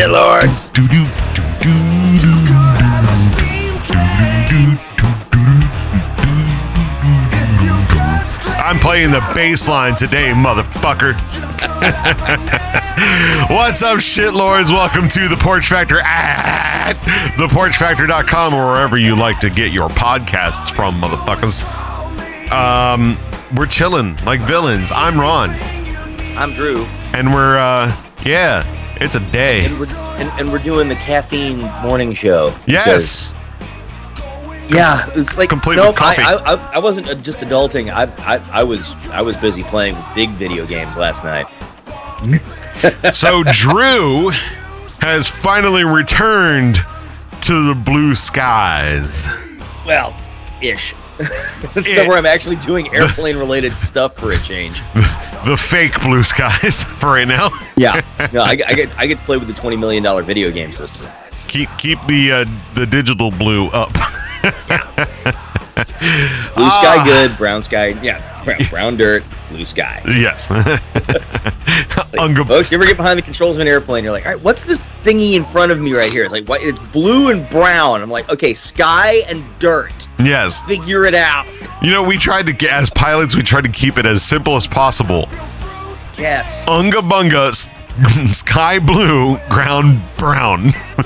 Morning, shitlords. I'm playing the bass line today, motherfucker. What's up, shitlords? Welcome to the Porch Factor at theporchfactor.com or wherever you like to get your podcasts from, motherfuckers. Um, we're chilling like villains. I'm Ron, I'm Drew, and we're uh, yeah, it's a day. and we're and, and we're doing the caffeine morning show. Yes. Yeah, it's like Complete nope, with coffee. I, I, I, wasn't uh, just adulting. I, I, I was I was busy playing big video games last night. So Drew has finally returned to the blue skies. Well, ish. This is where I'm actually doing airplane related stuff for a change. The fake blue skies for right now. Yeah, no, I, I get I get to play with the twenty million dollar video game system. Keep keep the uh, the digital blue up. Blue sky Ah. good, brown sky yeah, brown, brown dirt, blue sky. yes. Unga- Folks, you ever get behind the controls of an airplane? You're like, all right, what's this thingy in front of me right here? It's like, what? It's blue and brown. I'm like, okay, sky and dirt. yes. Figure it out. You know, we tried to as pilots, we tried to keep it as simple as possible. Yes. Unga bunga, sky blue, ground brown.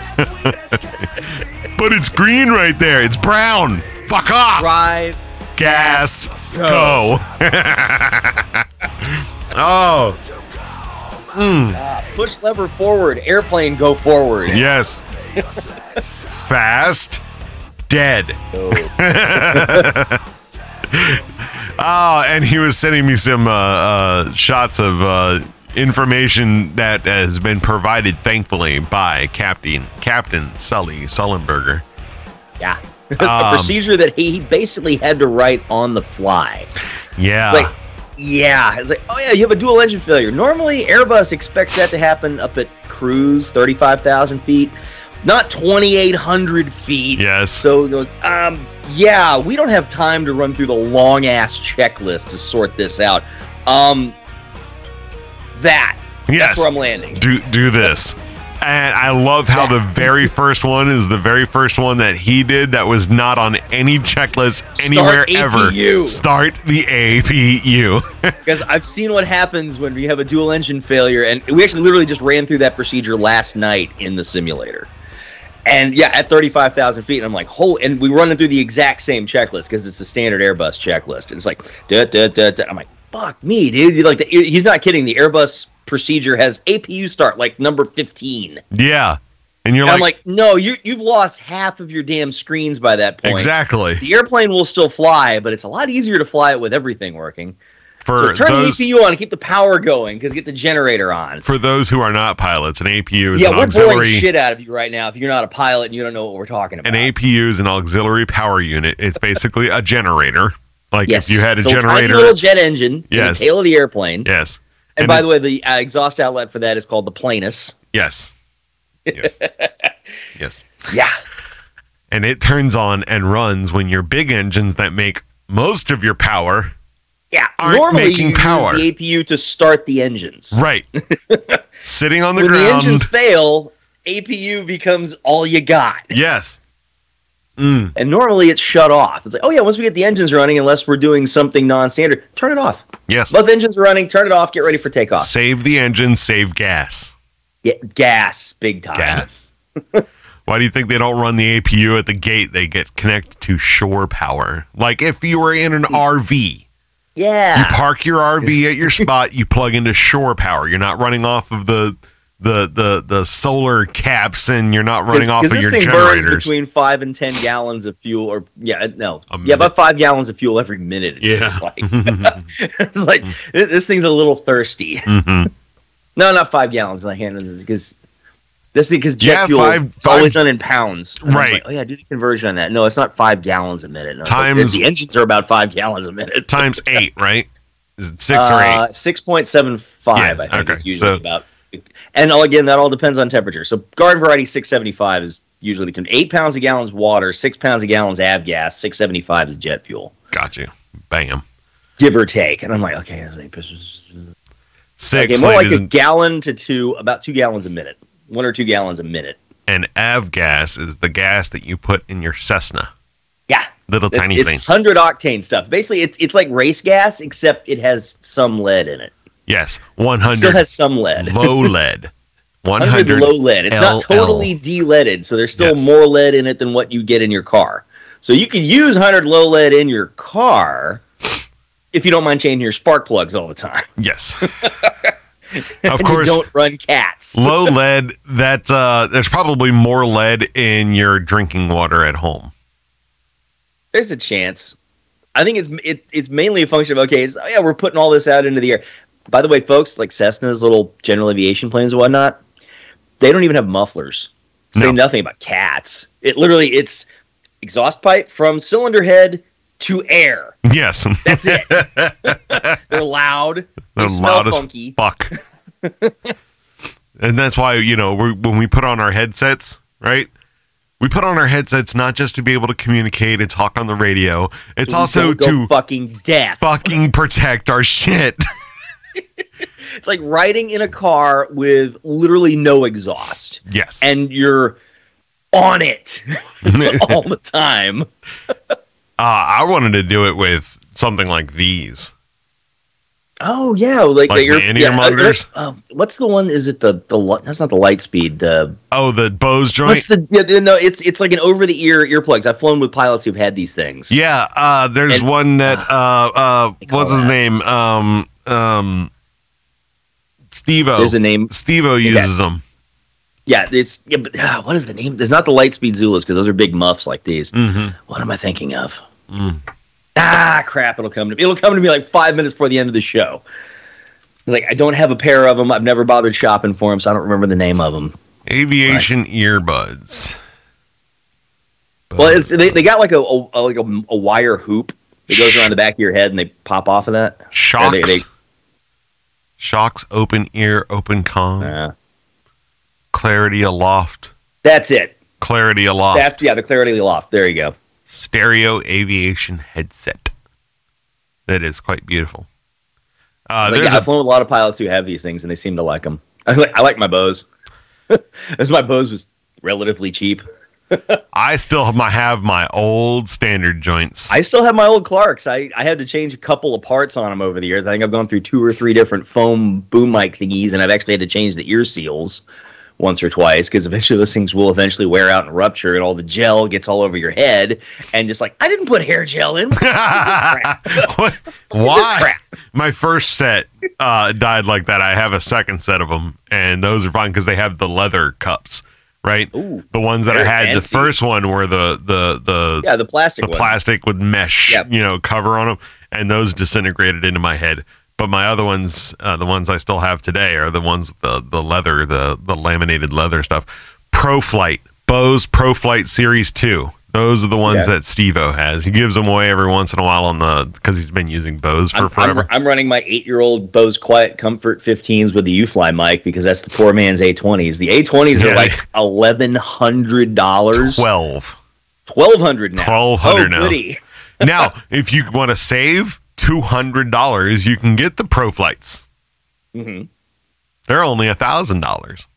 but it's green right there. It's brown. Fuck off. Drive. gas, go. go. oh, Uh, push lever forward. Airplane go forward. yes. Fast, dead. Oh, and he was sending me some uh, uh, shots of uh, information that has been provided, thankfully, by Captain Captain Sully Sullenberger. Yeah. Um, a procedure that he basically had to write on the fly. Yeah, Like, yeah, it's like, oh yeah, you have a dual engine failure. Normally, Airbus expects that to happen up at cruise, thirty-five thousand feet, not twenty-eight hundred feet. yes. So, he goes, um, yeah, we don't have time to run through the long ass checklist to sort this out. Um, that. yes. That's where I'm landing. do do this. And I love how the very first one is the very first one that he did that was not on any checklist anywhere ever. Start the APU. Because I've seen what happens when you have a dual engine failure, and we actually literally just ran through that procedure last night in the simulator. And yeah, at 35,000 feet, and I'm like, holy, and we run it through the exact same checklist because it's a standard Airbus checklist. And it's like, duh, duh, duh, duh. I'm like, fuck me, dude. Like, the, he's not kidding. The Airbus procedure has APU start like number 15. yeah. And you're And I'm like, like, no, you, you've lost half of your damn screens by that point. exactly. The airplane will still fly, but it's a lot easier to fly it with everything working. For So turn those the APU on and keep the power going because get the generator on. for those who are not pilots, an APU is Yeah, an we're boring shit out of you right now if you're not a pilot and you don't know what we're talking about. an APU is an auxiliary power unit. It's basically a generator. Like yes, if you had a tiny generator. little jet engine in Yes. the tail of the airplane. yes. And, And by it- the way, the uh, exhaust outlet for that is called the planus. Yes. Yes. yes. Yeah, and it turns on and runs when your big engines that make most of your power yeah. Normally, making you power. use the APU to start the engines. right sitting on the ground. when the engines fail, APU becomes all you got. yes mm, And normally it's shut off. It's like, oh yeah, once we get the engines running, unless we're doing something non-standard, turn it off. yes Both engines are running. Turn it off. Get ready for takeoff. save the engine save gas Yeah, gas, big time. gas why do you think they don't run the apu at the gate they get connected to shore power like if you were in an rv you park your rv at your spot you plug into shore power you're not running off of the the the the solar caps and you're not running off of this your thing burns generators between five and ten gallons of fuel, or yeah, no, yeah, about five gallons of fuel every minute. It Yeah. like, like this this thing's a little thirsty. Mhm. No, not five gallons. I hand because this thing because jet Yeah, fuel five- is always five- done in pounds. And Right. like, oh yeah, do the conversion on that. No, it's not five gallons a minute. No, it's like, Times- the engines are about five gallons a minute. times eight right is it six or eight Uh, Six point seven five, Yeah, I think, okay. is usually So- about. And all, again, that all depends on temperature. So garden variety six seventy five is usually the eight pounds a gallon's water, six pounds a gallon's av gas, six seventy five is jet fuel, got you bam give or take. And I'm like, okay, six okay, more like a gallon to two, about two gallons a minute. One or two gallons a minute. And avgas is the gas that you put in your Cessna. Yeah, Little it's, tiny it's thing. hundred octane stuff. Basically, it's it's like race gas, except it has some lead in it. Yes, It still has some lead. low lead. 100 100 low lead. It's not totally de-leaded, so there's still Yes. more lead in it than what you get in your car. So you could use 100 low lead in your car if you don't mind changing your spark plugs all the time. Yes. Of you course, don't run cats. low lead. That uh, there's probably more lead in your drinking water at home. There's a chance. I think it's it, it's mainly a function of okay, it's, oh yeah, we're putting all this out into the air. By the way, folks, like Cessna's little general aviation planes and whatnot, they don't even have mufflers. Say No. nothing about cats. It literally it's exhaust pipe from cylinder head to air. Yes. That's it. They're loud. They They're smell loud as funky. fuck. and that's why you know when we put on our headsets, right? We put on our headsets not just to be able to communicate and talk on the radio. It's we also to fucking death. fucking protect our shit. It's like riding in a car with literally no exhaust, yes. and you're on it all the time. Uh, I wanted to do it with something like these. Oh yeah, like, Like the ear, in-ear yeah, uh, monitors? uh, um, what's the one? Is it the the that's not the Lightspeed. The Oh, the Bose joint. what's the yeah, no? It's it's like an over the ear earplugs. I've flown with pilots who've had these things. Yeah, uh, there's And- one that uh, uh, what's his that- name? Um, um, Stevo. there's a name. Stevo uses them. Yeah, it's yeah, but ah, what is the name? There's not the Lightspeed Zulus because those are big muffs like these. hmm What am I thinking of? Mm. Ah, crap! It'll come to me. It'll come to me like five minutes before the end of the show. It's like I don't have a pair of them. I've never bothered shopping for them, so I don't remember the name of them. Aviation earbuds. Well, it's they, they got like a, a like a, a wire hoop that goes around the back of your head and they pop off of that. Shokz. they- they- Shokz open ear, open com. Uh, Clarity aloft. that's it. Clarity aloft. That's yeah, the Clarity Aloft. There you go. Stereo aviation headset. That is quite beautiful. Uh, Like, there's yeah, a I've flown with a lot of pilots who have these things and they seem to like them. I like I like my Bose. As my Bose was relatively cheap. I still have my, have my old standard joints. I still have my old Clarks. I, I had to change a couple of parts on them over the years. I think I've gone through two or three different foam boom mic thingies, and I've actually had to change the ear seals once or twice because eventually those things will eventually wear out and rupture, and all the gel gets all over your head. And just like, I didn't put hair gel in. What- Why? My first set uh, died like that. I have a second set of them, and those are fine because they have the leather cups, right? Ooh, the ones that I had, fancy. the first one were the the the yeah, the plastic the one. plastic with mesh, Yep. you know, cover on them, and those disintegrated into my head. But my other ones, uh, the ones I still have today, are the ones the the leather, the the laminated leather stuff. ProFlight, Bose ProFlight Series Two. Those are the ones Yeah. that Stevo has. He gives them away every once in a while on the because he's been using Bose for I'm, I'm, forever. I'm running my eight-year-old Bose Quiet Comfort 15s with the UFlyMike because that's the poor man's A20s. The A20s Yeah. are like eleven hundred dollars, Twelve. twelve hundred now. $1,200 oh, now. goody. now, if you want to save two hundred dollars, you can get the ProFlights. Mhm. They're only a thousand dollars.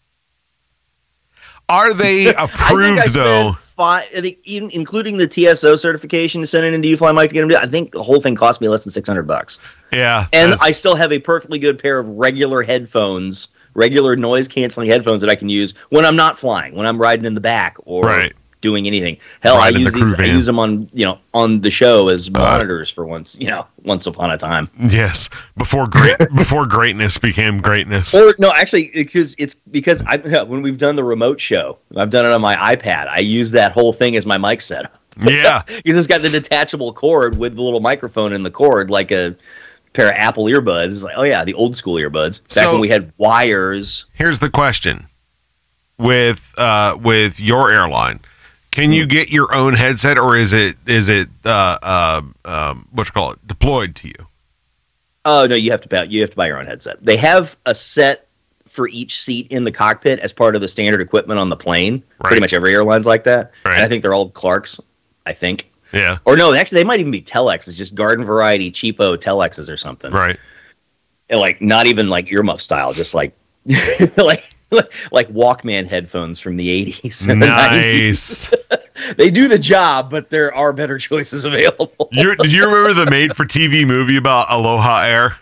Are they I think I approved though? Five, I think even including the TSO certification to send it into UFlyMike to get them. to- I think the whole thing cost me less than six hundred bucks, Yeah, and that's- I still have a perfectly good pair of regular headphones, regular noise canceling headphones that I can use when I'm not flying, when I'm riding in the back or Right. Doing anything. Hell, I use crew these. I use them on you know on the show as monitors for once. You know, once upon a time. yes. Before great, before greatness became greatness. Or no, actually, because it's because I when we've done the remote show, I've done it on my iPad. I use that whole thing as my mic setup. Yeah, because it's got the detachable cord with the little microphone in the cord, like a pair of Apple earbuds. It's like, oh yeah, the old school earbuds. Back So- when we had wires. here's the question: with uh, with your airline, can you get your own headset, or is it is it uh, uh, um, what you call it deployed to you? Oh no, you have to buy you have to buy your own headset. They have a set for each seat in the cockpit as part of the standard equipment on the plane. Right. Pretty much every airline's like that. Right. And I think they're all Clarks. I think. Yeah, Or no, actually, they might even be Telexes, just garden variety cheapo Telexes or something. right. And, like not even like earmuff style, just like like like Walkman headphones from the 80s. and the 90s. Nice. They do the job, but there are better choices available. you do you remember the made for TV movie about Aloha Air?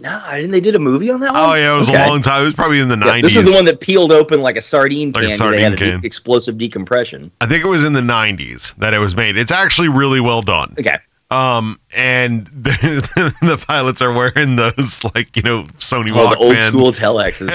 No, I didn't. They did a movie on that one. Oh yeah, it was Okay. a long time. It was probably in the Yeah, nineties. this is the one that peeled open like a sardine Like a can. sardine they had a de- can. explosive decompression. I think it was in the nineties that it was made. It's actually really well done. Okay. Um, and the, the pilots are wearing those like you know Sony Oh, old school telexes.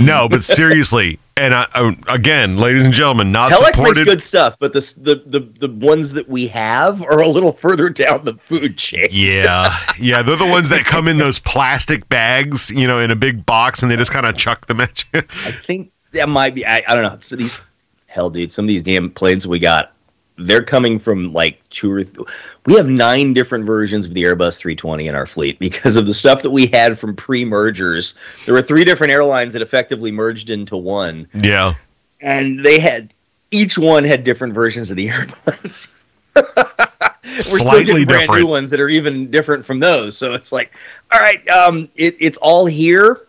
no, but seriously, and I, I, again, ladies and gentlemen, not Telex makes good stuff, but the, the the the ones that we have are a little further down the food chain. Yeah, yeah, they're the ones that come in those plastic bags, you know, in a big box, and they just kind of chuck them at you. I think that might be. I, I don't know. So these hell, dude, some of these damn planes we got, they're coming from like two or th- we have nine different versions of the Airbus 320 in our fleet because of the stuff that we had from pre-mergers. There were three different airlines that effectively merged into one, Yeah, and they had each one had different versions of the Airbus. We're still slightly getting brand different. new ones that are even different from those. So it's like, all right, um, it, it's all here.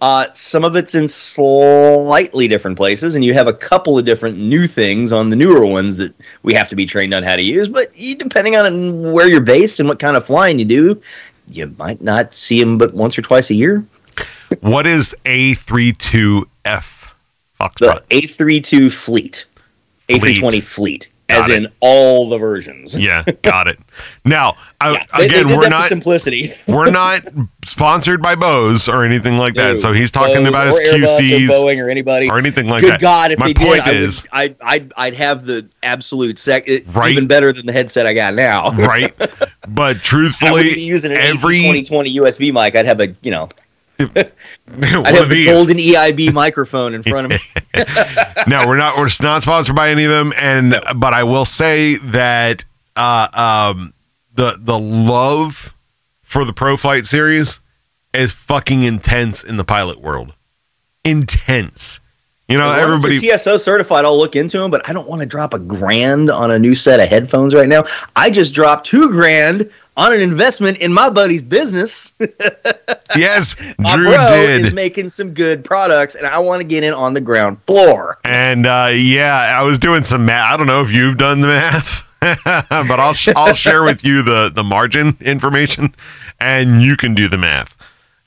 Uh, some of it's in slightly different places, and you have a couple of different new things on the newer ones that we have to be trained on how to use. But you, depending on where you're based and what kind of flying you do, you might not see them but once or twice a year. What is A32F The A32 fleet, A320 fleet, as it. in all the versions. yeah, got it. Now, I, Yeah, they, they again, did we're not simplicity. we're not sponsored by Bose or anything like that. No, So he's talking Bose about his QCs or Boeing or anybody. or anything like that. Good God, if My they point did, is, I would, I, I'd, I'd have the absolute sec, Right. even better than the headset I got now. right? But I truthfully, be using an every- every 2020 USB mic. I'd have a, you know, one I'd have the golden EIB microphone in front of me. no, we're not. We're not sponsored by any of them. And but I will say that uh, um, the the love for the Pro Flight series is fucking intense in the pilot world. Intense. You know, As as everybody. TSO certified. I'll look into them, but I don't want to drop a grand on a new set of headphones right now. I just dropped two grand on an investment in my buddy's business. yes, Drew did. is making some good products, and I want to get in on the ground floor. And uh, yeah, I was doing some math. I don't know if you've done the math, but I'll sh- I'll share with you the the margin information, and you can do the math.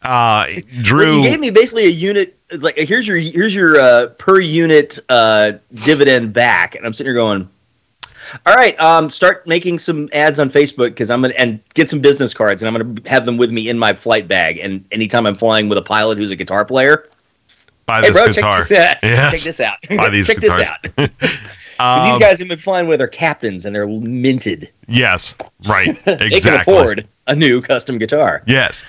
Uh, Well, Drew, you gave me basically a unit. It's like here's your here's your uh, per unit uh, dividend back, and I'm sitting here going, all right, um, start making some ads on Facebook because I'm gonna and get some business cards, and I'm gonna have them with me in my flight bag. And anytime I'm flying with a pilot who's a guitar player, buy hey this bro, guitar. check this out. Yes. Check this out. Buy these check guitars. this out. Um, these guys have been flying with their captains, and they're minted. Yes, right. Exactly. They can afford a new custom guitar. Yes.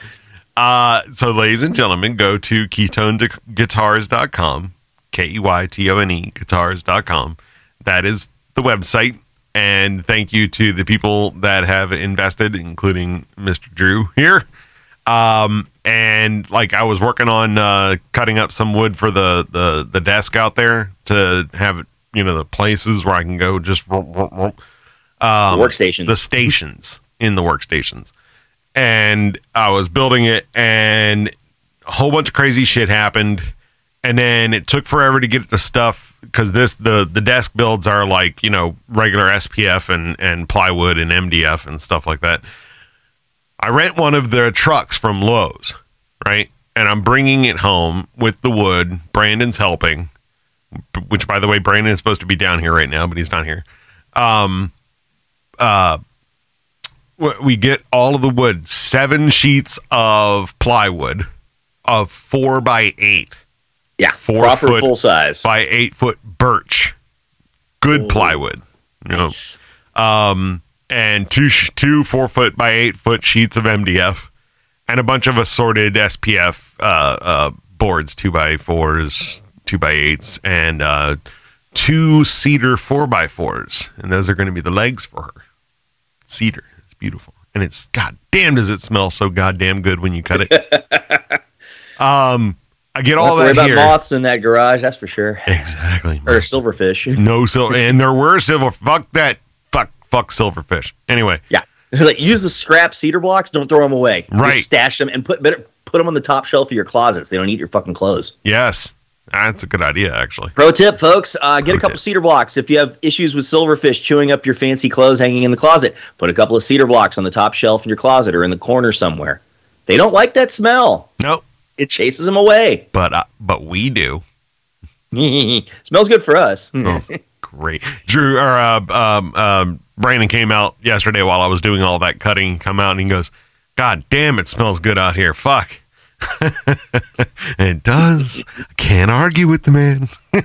Uh, so, ladies and gentlemen, go to keytoneguitars.com, K E Y T O N E guitars.com. That is the website. And thank you to the people that have invested, including Mr. Drew here. Um, and like I was working on uh, cutting up some wood for the, the, the desk out there to have, you know, the places where I can go just um, Workstations. the stations in the workstations. And I was building it, and a whole bunch of crazy shit happened. And then it took forever to get the stuff because this the the desk builds are like you know regular SPF and and plywood and MDF and stuff like that. I rent one of their trucks from Lowe's, right? And I'm bringing it home with the wood. Brandon's helping, which by the way, Brandon is supposed to be down here right now, but he's not here. Um, uh, we get all of the wood, seven sheets of plywood of four by eight yeah, four proper foot full size. by eight foot birch, good Ooh. plywood. You know, um, and two two four foot by eight foot sheets of MDF, and a bunch of assorted SPF uh, uh, boards, two by fours, two by eights, and uh, two cedar four by fours, and those are going to be the legs for her. Cedar, beautiful, and it's goddamn does it smell so goddamn good when you cut it. um, I get all that worry here. about moths in that garage, that's for sure. Exactly. Or silverfish. No silver, and there were silver. Fuck that. Fuck. Fuck silverfish. Anyway, Yeah. like use the scrap cedar blocks. Don't throw them away. Right. Just stash them and put better put them on the top shelf of your closets. They don't eat your fucking clothes. Yes, that's a good idea, actually. Pro tip, folks: uh, get Pro a couple tip. cedar blocks. If you have issues with silverfish chewing up your fancy clothes hanging in the closet, put a couple of cedar blocks on the top shelf in your closet or in the corner somewhere. They don't like that smell. No, It chases them away. but uh, but we do. Smells good for us. Oh, great. Drew or uh, um, um, Brandon came out yesterday while I was doing all that cutting. Come out and he goes, "God damn, it smells good out here. Fuck." it does. I can't argue with the man.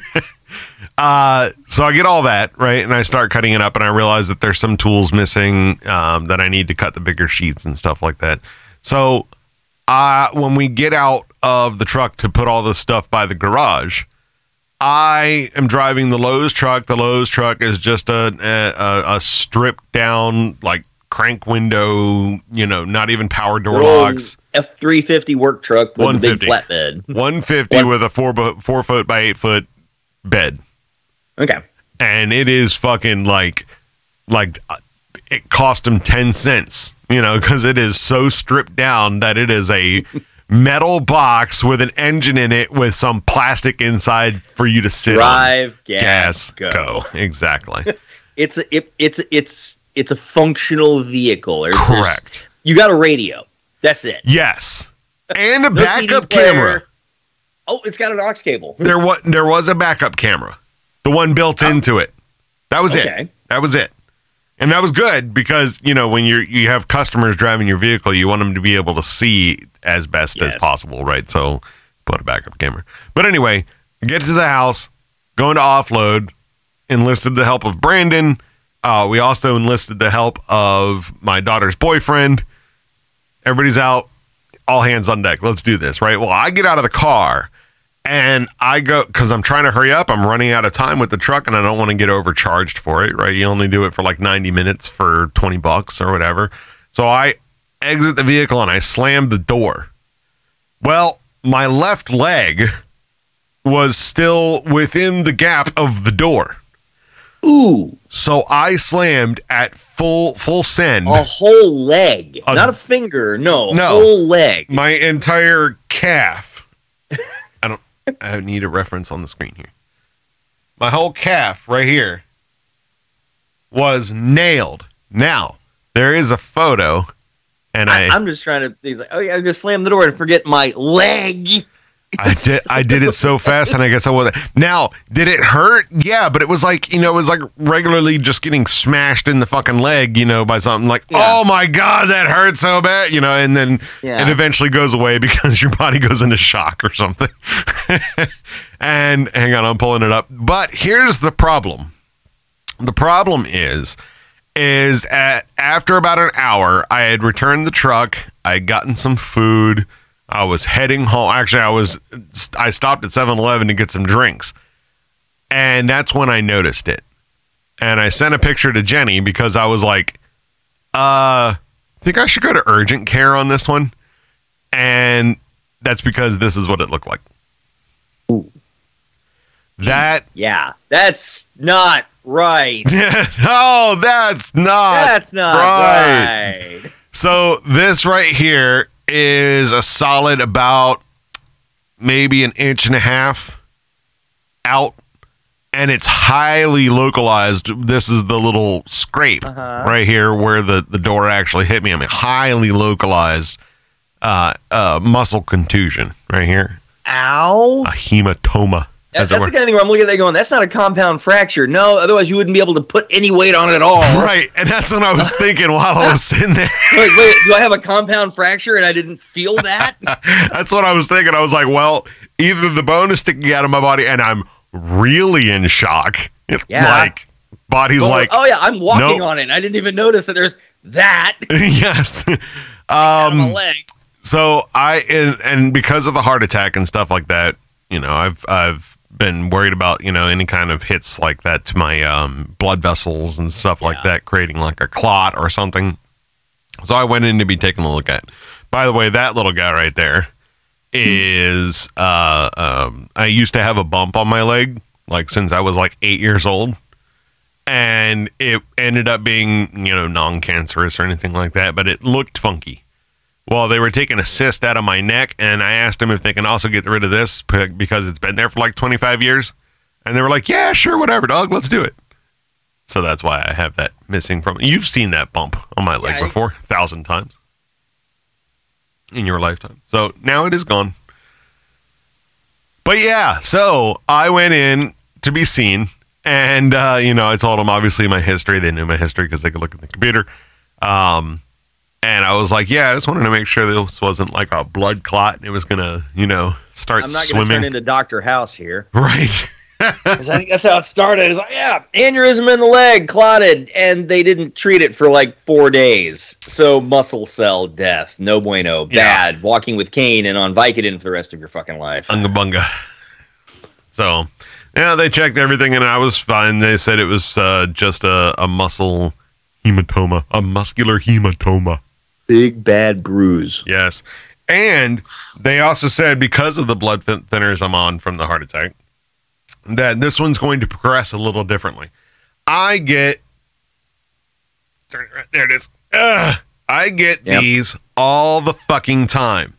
uh, so I get all that right, and I start cutting it up, and I realize that there's some tools missing um, that I need to cut the bigger sheets and stuff like that. So, uh, when we get out of the truck to put all this stuff by the garage, I am driving the Lowe's truck. The Lowe's truck is just a a, a stripped down like crank window, you know, not even power door locks. F three fifty work truck with a big flatbed. 150 with a four four foot by eight foot bed, Okay. and it is fucking like like uh, it cost him ten cents, you know, because it is so stripped down that it is a metal box with an engine in it with some plastic inside for you to sit on. Drive, gas, gas go. go. Exactly. It's a it, it's it's it's a functional vehicle. There's- there's- Correct. You got a radio. That's it. Yes. And a No backup camera. Oh, it's got an aux cable. There was there was a backup camera. The one built into it. That was it. That was it. And that was good because, you know, when you're you have customers driving your vehicle, you want them to be able to see as best as possible, right? So put a backup camera. But anyway, get to the house, going to offload, enlisted the help of Brandon. Uh, we also enlisted the help of my daughter's boyfriend. Everybody's out, all hands on deck. Let's do this, right? Well, I get out of the car and I go because I'm trying to hurry up. I'm running out of time with the truck and I don't want to get overcharged for it, right? You only do it for like 90 minutes for 20 bucks or whatever. So I exit the vehicle and I slam the door. Well, my left leg was still within the gap of the door. Ooh, So I slammed at full full send. a whole leg, A- not a finger. No, No. whole leg. my entire calf. I don't. I need a reference on the screen here. My whole calf right here was nailed. Now there is a photo, and I I, I'm just trying to. He's like, oh yeah, I'm gonna slam the door and forget my leg. I did I did it so fast, and I guess I wasn't. Now, did it hurt? Yeah, but it was like you know, it was like regularly just getting smashed in the fucking leg, you know, by something like, Yeah. oh my god, that hurt so bad, you know, and then Yeah. it eventually goes away because your body goes into shock or something. and hang on, I'm pulling it up. But here's the problem. The problem is is at after about an hour, I had returned the truck. I had gotten some food. I was heading home. Actually, I was I stopped at 7-Eleven to get some drinks. And that's when I noticed it. And I sent a picture to Jenny because I was like, uh, I think I should go to urgent care on this one. And that's because this is what it looked like. Ooh. That Yeah, that's not right. oh, that's not That's not right. right. So this right here is a solid about maybe an inch and a half out, and it's highly localized. This is the little scrape Uh-huh. right here where the, the door actually hit me. I mean, highly localized uh, uh, muscle contusion right here, Ow. a hematoma. That's, that's the kind of thing where I'm looking at that going, that's not a compound fracture. No, otherwise you wouldn't be able to put any weight on it at all. Right, and that's what I was thinking while I was sitting there. Like, wait, do I have a compound fracture and I didn't feel that? That's what I was thinking. I was like, well, either the bone is sticking out of my body and I'm really in shock. Yeah. Like, body's Going, like, oh yeah, I'm walking nope. on it. I didn't even notice that there's that yes. Um, leg. so I, and, and because of the heart attack and stuff like that, you know, I've, I've been worried about, you know, any kind of hits like that to my um, blood vessels and stuff like that, creating like a clot or something. So I went in to be taken a look at. By the way, that little guy right there is uh um I used to have a bump on my leg like since I was like 8 years old and it ended up being, you know, non-cancerous or anything like that, but it looked funky. Well, they were taking a cyst out of my neck, and I asked them if they can also get rid of this because it's been there for like 25 years. And they were like, yeah, sure, whatever, dog, let's do it. So that's why I have that missing from You've seen that bump on my leg Yeah, before, a thousand times in your lifetime. So now it is gone. But yeah, so I went in to be seen, and uh, you know, I told them obviously my history. They knew my history because they could look at the computer. Um, and I was like, yeah, I just wanted to make sure this wasn't like a blood clot and it was gonna, you know, start I'm not going to swimming. turn into Doctor House here. right. 'Cause I think that's how it started. It's like, yeah, aneurysm in the leg, clotted, and they didn't treat it for like four days. So muscle cell death, no bueno, Yeah. bad. Walking with cane and on Vicodin for the rest of your fucking life. Unga bunga. So, yeah, they checked everything and I was fine. They said it was uh, just a, a muscle hematoma, a muscular hematoma. Big bad bruise. Yes. And they also said because of the blood thin- thinners I'm on from the heart attack, that this one's going to progress a little differently. I get Turn it right- there it is. Ugh. I get Yep. these all the fucking time.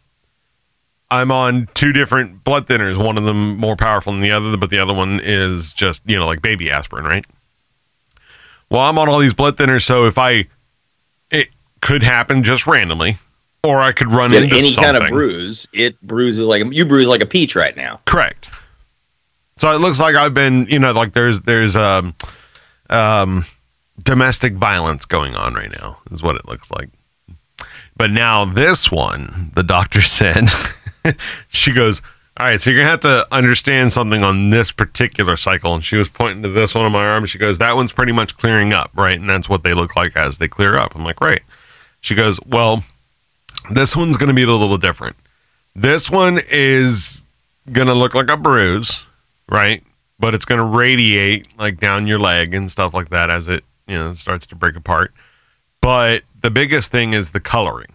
I'm on two different blood thinners, one of them more powerful than the other, but the other one is just, you know, like baby aspirin, right? Well, I'm on all these blood thinners, so if I could happen just randomly, or I could run into any something. kind of bruise, it bruises like you bruise like a peach right now. Correct. So it looks like I've been, you know, like there's there's um um domestic violence going on right now is what it looks like. But now this one, the doctor said, she goes, "All right, so you're gonna have to understand something on this particular cycle." And she was pointing to this one on my arm. She goes, "That one's pretty much clearing up, right?" And that's what they look like as they clear up. I'm like, "Right." She goes, "Well, this one's gonna be a little different. This one is gonna look like a bruise, right? But it's gonna radiate like down your leg and stuff like that as it you know starts to break apart. But the biggest thing is the coloring.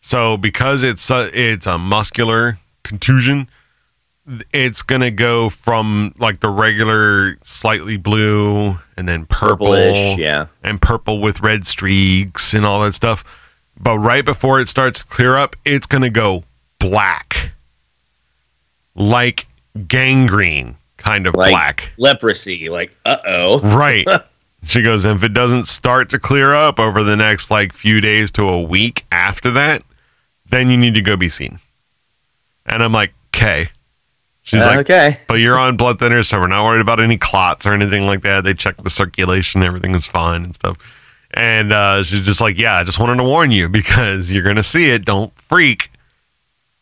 So because it's a, it's a muscular contusion, it's gonna go from like the regular slightly blue and then purple Purplish, yeah. and purple with red streaks and all that stuff. But right before it starts to clear up, it's going to go black. Like gangrene kind of Like black. leprosy. Like, uh oh. Right. she goes, if it doesn't start to clear up over the next like few days to a week after that, then you need to go be seen. And I'm like, okay. She's like, okay. but you're on blood thinners, so we're not worried about any clots or anything like that. They check the circulation, everything is fine and stuff. And uh, she's just like, yeah, I just wanted to warn you because you're gonna see it. Don't freak.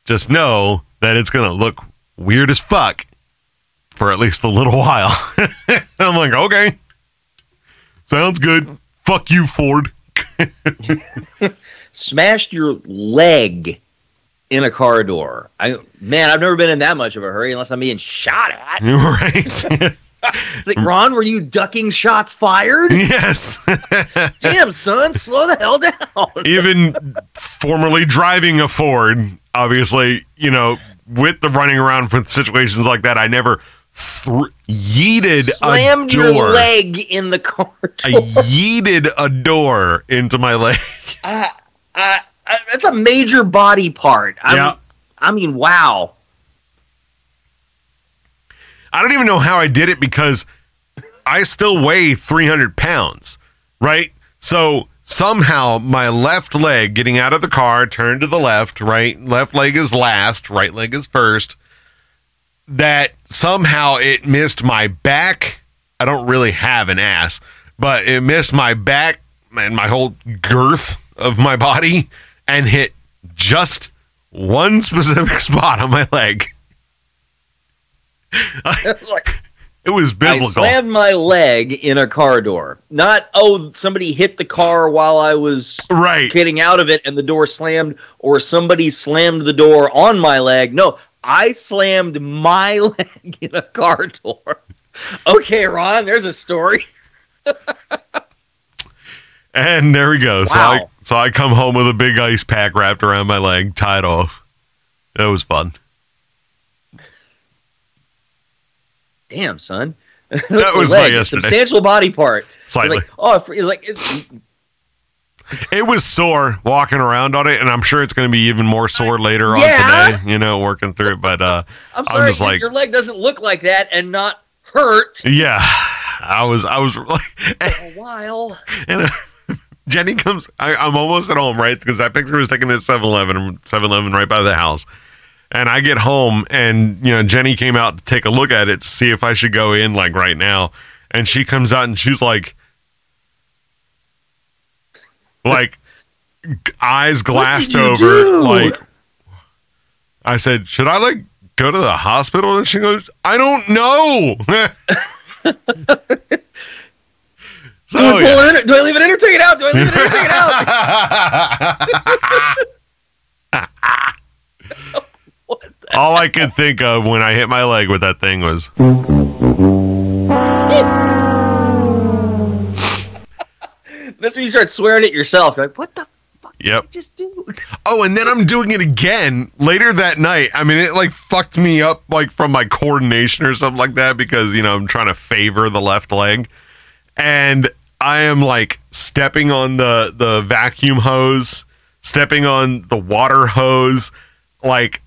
Just know that it's gonna look weird as fuck for at least a little while. I'm like, okay, sounds good. Fuck you, Ford. Smashed your leg in a car door. I man, I've never been in that much of a hurry unless I'm being shot at. right? Like, Ron, were you ducking shots fired? yes. Damn, son, slow the hell down. even formerly driving a Ford, obviously, you know, with the running around for situations like that, I never thr yeeted Slammed a your leg in the car I yeeted a door into my leg. Uh, uh, Uh, that's a major body part. I Yeah. I mean, wow. I don't even know how I did it because I still weigh 300 pounds, right? So somehow my left leg getting out of the car, turned to the left, right? Left leg is last, right leg is first. That somehow it missed my back. I don't really have an ass, but it missed my back and my whole girth of my body and hit just one specific spot on my leg. like, It was biblical. I slammed my leg in a car door. Not, oh, somebody hit the car while I was right. getting out of it and the door slammed, or somebody slammed the door on my leg. No, I slammed my leg in a car door. Okay, Ron, there's a story. And there we go. So I so I come home with a big ice pack wrapped around my leg, tied off. It was fun. Damn, son. That was my Leg, a yesterday. Substantial body part. Slightly. like, oh, it's like, it's, it was sore walking around on it, and I'm sure it's going to be even more sore later Yeah. on today. You know, working through it. But uh, I'm I'm sorry, just your- like- your leg doesn't look like that and not hurt yeah, I was, I was like, a while. and uh, Jenny comes. I, I'm almost at home, right? Because I picture was taking it at 7-Eleven, 7-Eleven right by the house. And I get home, and you know, Jenny came out to take a look at it to see if I should go in like right now. And she comes out and she's like, like eyes glassed over, do? like. I said, should I like go to the hospital? And she goes, I don't know. do, I Oh, yeah. it in, do I leave it in or take it out? Do I leave it in or take it out? All I could think of when I hit my leg with that thing was, That's when you start swearing at yourself. You're like, what the fuck yep. did I just do? Oh, and then I'm doing it again later that night. I mean, it like fucked me up like from my coordination or something like that because, you know, I'm trying to favor the left leg. And I am like stepping on the the vacuum hose, stepping on the water hose, like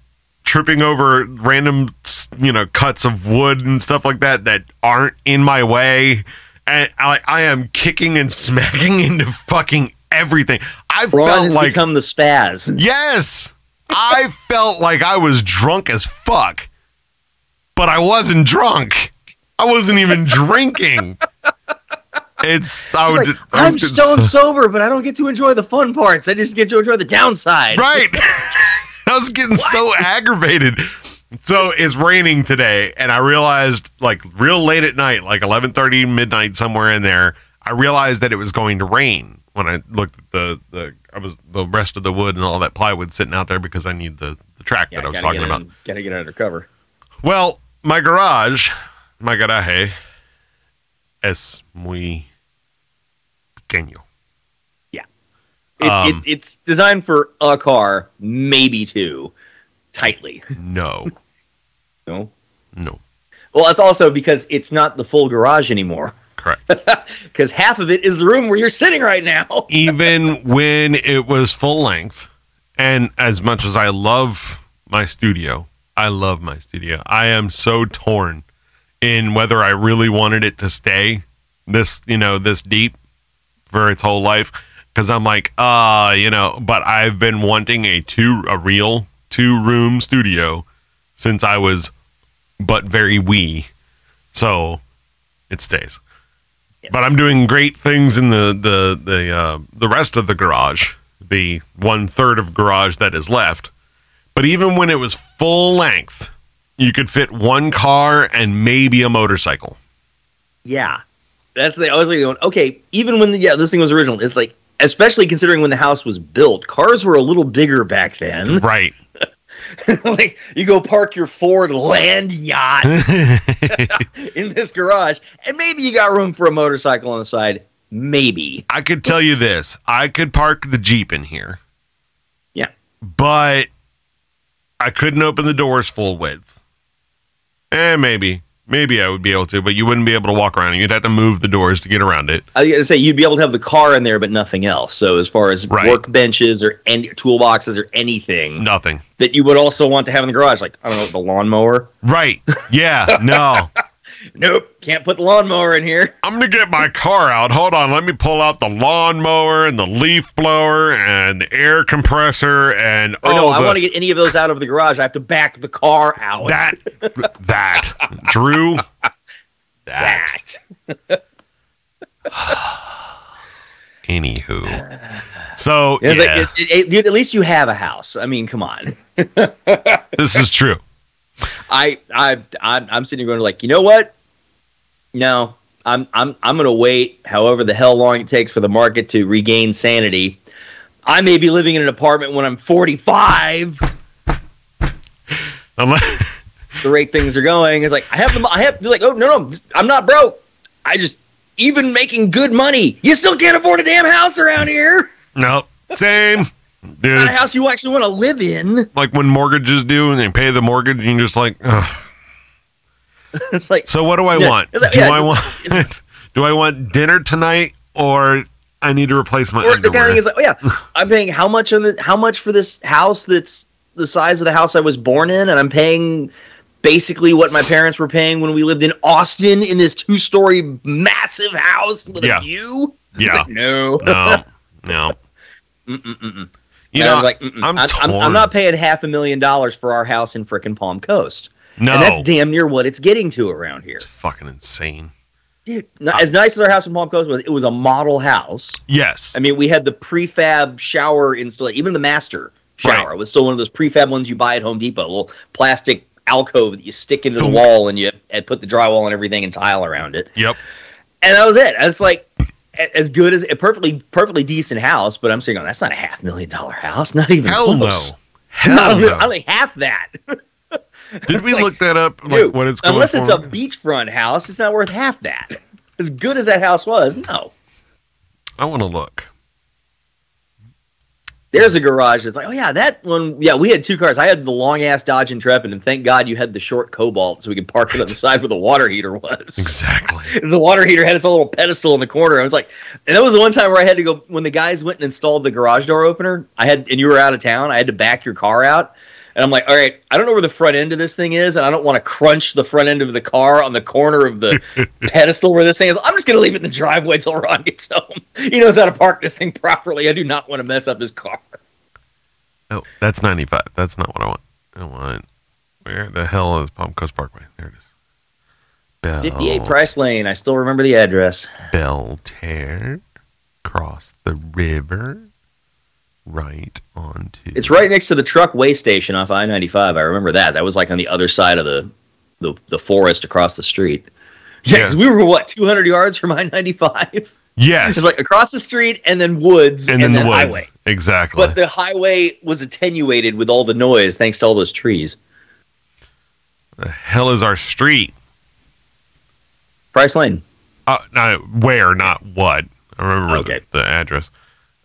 tripping over random, you know, cuts of wood and stuff like that that aren't in my way. And I, I am kicking and smacking into fucking everything. I Ron felt like become the spaz. Yes. I felt like I was drunk as fuck. But I wasn't drunk. I wasn't even drinking. It's I would like, I just- stone sober, but I don't get to enjoy the fun parts. I just get to enjoy the downside. Right. I was getting so aggravated. So it's raining today, and I realized like real late at night, like eleven thirty, midnight, somewhere in there, I realized that it was going to rain when I looked at the the I was the rest of the wood and all that plywood sitting out there because I need the, the track Yeah, that I was talking about. in- gotta get under cover. Well, my garage, my garaje, es muy pequeño. It, Um, it, it's designed for a car, maybe two, tightly. No, No. no, Well, it's also because it's not the full garage anymore. correct. Because half of it is the room where you're sitting right now. Even when it was full length, and as much as I love my studio, I love my studio. I am so torn in whether I really wanted it to stay this, you know, this deep for its whole life. Because I'm like, uh, you know, but I've been wanting a two, a real two room studio since I was but very wee. So it stays. But I'm doing great things in the the the uh, the rest of the garage, the one third of garage that is left. But even when it was full length, you could fit one car and maybe a motorcycle. Yeah. That's the I was like going, okay, even when the yeah, this thing was original, it's like especially considering when the house was built, cars were a little bigger back then. Right. like you go park your Ford land yacht in this garage, and maybe you got room for a motorcycle on the side. Maybe. I could tell you this: I could park the Jeep in here. Yeah. But I couldn't open the doors full width. Eh, maybe. Maybe I would be able to, but you wouldn't be able to walk around. You'd have to move the doors to get around it. I was gonna say you'd be able to have the car in there, but nothing else. So as far as Right. workbenches or any toolboxes or anything Nothing. that you would also want to have in the garage, like I don't know, the lawnmower. Right. Yeah. No. Nope, can't put the lawnmower in here. I'm gonna get my car out. Hold on, let me pull out the lawnmower and the leaf blower and the air compressor and Or oh, no, I want to get any of those out of the garage. I have to back the car out. that that Drew. That. That. Anywho, so yeah, like, it- it- at least you have a house. I mean, come on. this is true. I I I'm, I'm sitting here going like, you know what? No, I'm I'm I'm gonna wait. However the hell long it takes for the market to regain sanity. I may be living in an apartment when I'm 45. Unless, The rate things are going. It's like I have the I have like oh no no I'm not broke. I just even making good money, you still can't afford a damn house around here. no, same. Dude, Not a house you actually want to live in. like when mortgages due and they pay the mortgage, and you're just like, Ugh. It's like so what do I Yeah, want? like- do yeah, I want do I want dinner tonight or I need to replace my Or the kind of thing is like, oh yeah, I'm paying how much on the how much for this house that's the size of the house I was born in, and I'm paying basically what my parents were paying when we lived in Austin in this two story massive house with Yeah. a view. Yeah. like, no. no, no. Mm-mm-mm-mm. You And I know, was like. I'm I'm, I'm. I'm not paying half a million dollars for our house in frickin' Palm Coast. No, And that's damn near what it's getting to around here. it's fucking insane. Dude, not, uh, as nice as our house in Palm Coast was, it was a model house. Yes, I mean, we had the prefab shower installed, even the master shower Right. was still one of those prefab ones you buy at Home Depot, a little plastic alcove that you stick into the wall and you and put the drywall and everything and tile around it. yep. And that was it. It's like as good as a perfectly perfectly decent house, but I'm saying, oh, that's not a half million dollar house, not even Hell no, close. hell Not no. only, only half that. Did we like, look that up? Like Dude, what it's unless it's for? a beachfront house, it's not worth half that. As good as that house was, no. I want to look. There's a garage that's like, oh yeah, that one. Yeah, we had two cars. I had the long ass Dodge Intrepid, and thank God you had the short Cobalt, so we could park it on the side where the water heater was. Exactly. the water heater had its own little pedestal in the corner. I was like, and that was the one time where I had to go when the guys went and installed the garage door opener. I had, and you were out of town. I had to back your car out, and I'm like, all right, I don't know where the front end of this thing is, and I don't want to crunch the front end of the car on the corner of the pedestal where this thing is. I'm just gonna leave it in the driveway till Ron gets home. He knows how to park this thing properly. I do not want to mess up his car. Oh, that's 95. That's not what I want. I want. Where the hell is Palm Coast Parkway? There it is. Bell, 58 Price Lane. I still remember the address. Belle Terre. Cross the river. Right onto. It's right next to the truck way station off I 95. I remember that. That was like on the other side of the the, the forest across the street. Yeah, Yeah. we were what 200 yards from I 95. Yes. It's like across the street and then woods and and, then the woods. highway. Exactly. But the highway was attenuated with all the noise thanks to all those trees. the hell is our street? Price Lane. Uh, no, where, not what. I remember Okay. the, the address.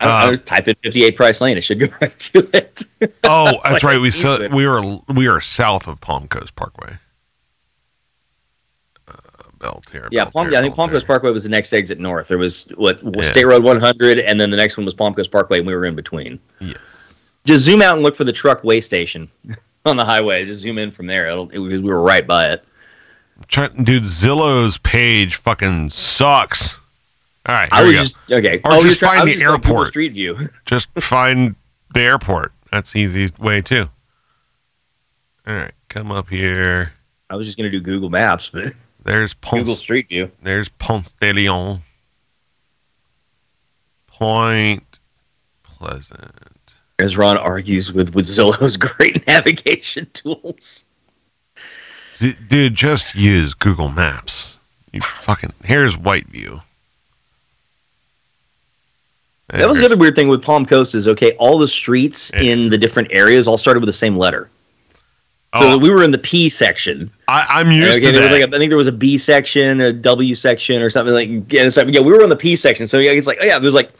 I, I Uh, was type in 58 Price Lane. It should go right to it. Oh, that's Like right. We so, we were we are south of Palm Coast Parkway. Uh, Belle Terre. Yeah, Palm, yeah, I think Palm Coast Parkway was the next exit north. There was what was Yeah. State Road 100, and then the next one was Palm Coast Parkway, and we were in between. Yeah. Just zoom out and look for the truck way station on the highway. Just zoom in from there. It'll, it, we were right by it. Trying, dude, Zillow's page fucking sucks. All right, I was go. just okay. Or Oh, just try- find the airport. Street View. Just find the airport. That's the easiest way too. All right, come up here. I was just gonna do Google Maps, but There's Google Street View. There's Ponce de Leon. Point Pleasant. As Ron argues with with Zillow's great navigation tools. D- dude, just use Google Maps. You fucking. Here's Whiteview. That was the other weird thing with Palm Coast is okay. All the streets Yeah. in the different areas all started with the same letter. So Oh, we were in the P section. I, I'm used Okay, to there that. was like a, I think there was a B section, a W section, or something like. Yeah, like, yeah, we were in the P section, so yeah, it's like, oh yeah, there's like,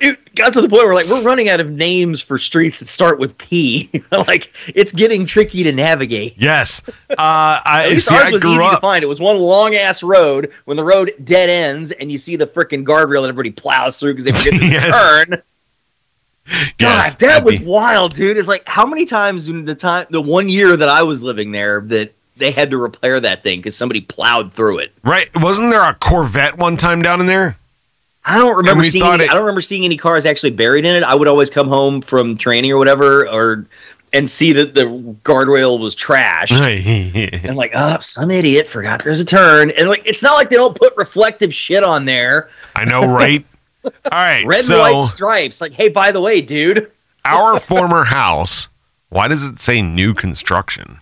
it got to the point where like we're running out of names for streets that start with P. like it's getting tricky to navigate. yes. Uh, I At least see. ours was easy to find. It was one long ass road. When the road dead ends, and you see the freaking guardrail that everybody plows through because they forget to Yes. turn. Yes, God, that I'd was be- wild, dude. It's like how many times in the time, the one year that I was living there, that they had to repair that thing because somebody plowed through it. right. Wasn't there a Corvette one time down in there? I don't remember seeing. Any, it- I don't remember seeing any cars actually buried in it. I would always come home from training or whatever, or and see that the guardrail was trashed. And like, oh, some idiot forgot there's a turn. And like, it's not like they don't put reflective shit on there. I know, right? All right. Red so and white stripes. Like, hey, by the way, dude. our former house. Why does it say new construction?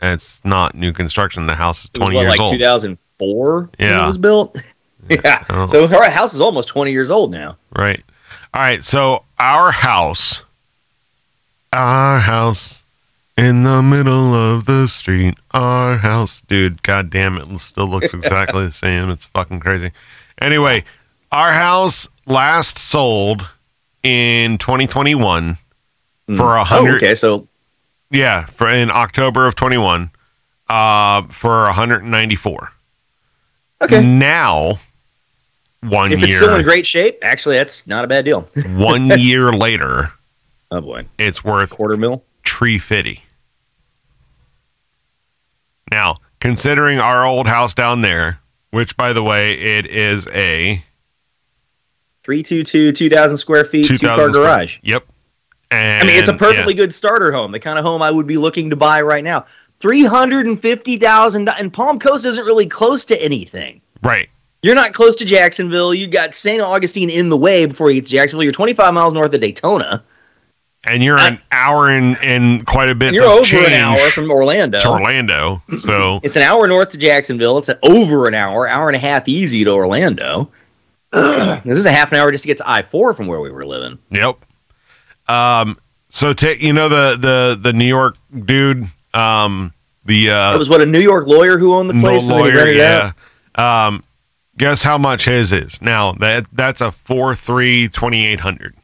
It's not new construction. The house is twenty what, years like old. 2004 when Yeah. it was built. Yeah. Oh. So our house is almost 20 years old now. Right. All right. So our house, our house in the middle of the street, our house, dude. God damn it, still looks exactly the same. It's fucking crazy. Anyway, our house last sold in 2021 for a Oh, hundred. okay. So Yeah, for in October of 21, uh, for 194. okay. Now one If year, it's still in great shape, actually, that's not a bad deal. one year later, oh boy, it's worth quarter mil. tree fifty. Now, considering our old house down there, which by the way, it is a 322, 2,000 square feet, two 2000 car garage. Yep. And I mean, it's a perfectly yeah, good starter home, the kind of home I would be looking to buy right now. Three hundred and fifty thousand, and Palm Coast isn't really close to anything. right. You're not close to Jacksonville. You got St. Augustine in the way before you get to Jacksonville. You're 25 miles north of Daytona. And you're an hour and, and quite a bit you're over an hour from Orlando. to Orlando. So It's an hour north to Jacksonville. It's an over an hour, hour and a half easy to Orlando. this is a half an hour just to get to I four from where we were living. Yep. Um. So take you know the the the New York dude. Um. The It uh. was what a New York lawyer who owned the place. no and then he lawyer. Yeah. Um. Guess how much his is now? That that's a four three twenty eight hundred.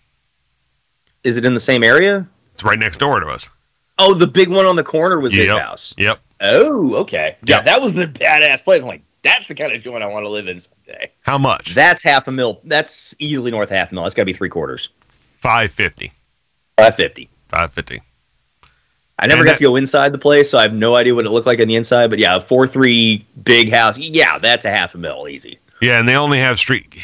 Is it in the same area? It's right next door to us. Oh, the big one on the corner was his house. Yep. Oh, okay. Yeah, Yep. that was the badass place. I'm like, that's the kind of joint I want to live in someday. How much? That's half a mil. That's easily north half a mil. That's got to be three quarters. Five fifty. Five fifty. Five fifty. I never And got that- to go inside the place, so I have no idea what it looked like on the inside. But yeah, four three big house. Yeah, that's a half a mil easy. Yeah, and they only have street. Yeah,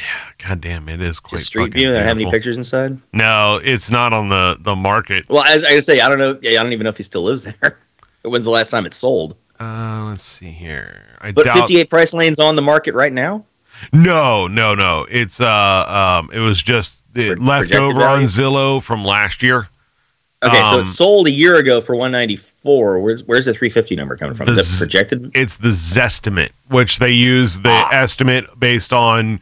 God damn, it is quite Just street view. They don't have any pictures inside. No, it's not on the the market. Well, as I say, I don't know. Yeah, I don't even know if he still lives there. When's the last time it sold? Uh, let's see here. I But doubt. 58 price lane's on the market right now. No, no, no. It's uh, um, it was just it Pro- left over on? Zillow from last year. Okay, so Um, it sold a year ago for 194. Where's where's the 350 number coming from? The Is that projected? It's the Zestimate, which they use the Ah. estimate based on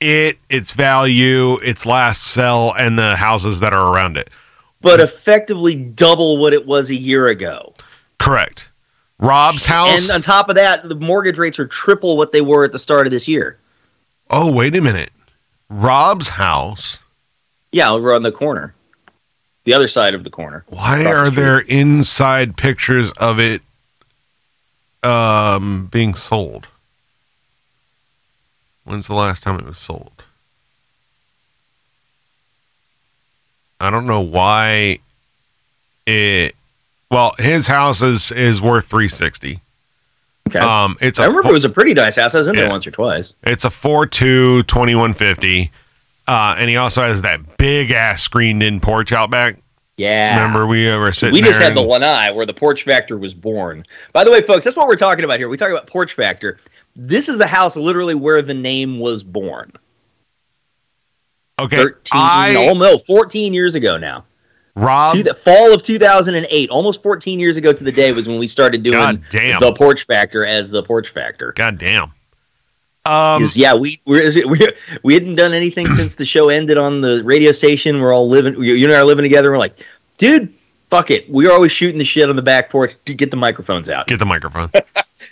it, its value, its last sell, and the houses that are around it. But effectively double what it was a year ago. Correct. Rob's house. And on top of that, the mortgage rates are triple what they were at the start of this year. oh, wait a minute. Rob's house. Yeah, over on the corner, the other side of the corner. Why Across the are there inside pictures of it um, being sold? When's the last time it was sold? I don't know why it. Well, his house is is worth three sixty. Okay. Um, it's a I remember fo- it was a pretty nice house. I was in there once or twice. it's a four two twenty one fifty, uh, and he also has that big ass screened in porch out back. Yeah. Remember we were sitting. we just had the and- lanai where the porch factor was born. By the way, folks, that's what we're talking about here. We talk about porch factor. This is the house literally where the name was born. Okay, 13, I oh no, 14 years ago now. Rob. To the fall of 2008, almost 14 years ago to the day was when we started doing the porch factor as the porch factor. God damn. Um, yeah, we we're, we we hadn't done anything since the show ended on the radio station. We're all living, you and I are living together. We're like, dude, fuck it. We are always shooting the shit on the back porch to get the microphones out. get the microphone.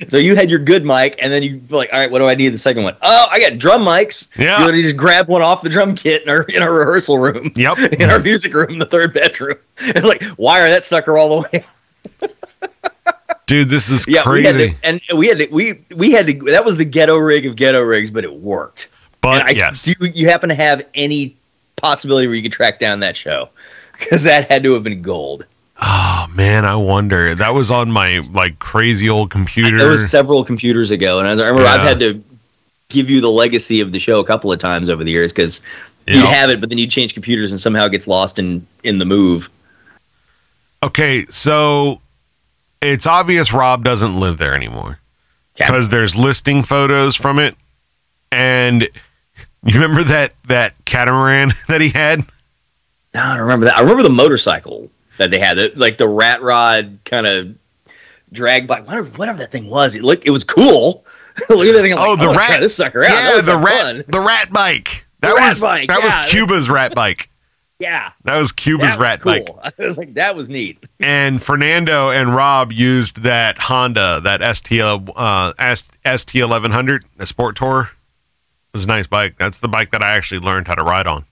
So you had your good mic, and then you like, all right, what do I need? The second one, oh, I got drum mics. Yeah. you just grab one off the drum kit in our in our rehearsal room, Yep. in our music room, the third bedroom. It's like wire that sucker all the way. Dude, this is Yeah, we had crazy. to, and we had to, we we had to. That was the ghetto rig of ghetto rigs, but it worked. but I, yes. do you happen to have any possibility where you could track down that show? Because that had to have been gold. Oh man, I wonder. That was on my like crazy old computer. It was several computers ago, and I remember I've had to give you the legacy of the show a couple of times over the years because Yeah. you'd have it, but then you'd change computers, and somehow it gets lost in in the move. okay, so it's obvious Rob doesn't live there anymore Okay. because there's listing photos from it, and you remember that that catamaran that he had? No, I don't remember that. I remember the motorcycle that they had, the, like the rat rod kind of drag bike, whatever, whatever that thing was. It looked, it was cool. Look at that thing. I'm Oh, like, the I'm rat- this sucker out. Yeah, the rat, fun. the rat bike. That rat was bike, that yeah. was Cuba's rat bike. Yeah, That was Cuba's that was rat bike. I was like, that was neat. and Fernando and Rob used that Honda, that ST uh, ST eleven hundred, a Sport Tour. It was a nice bike. That's the bike that I actually learned how to ride on.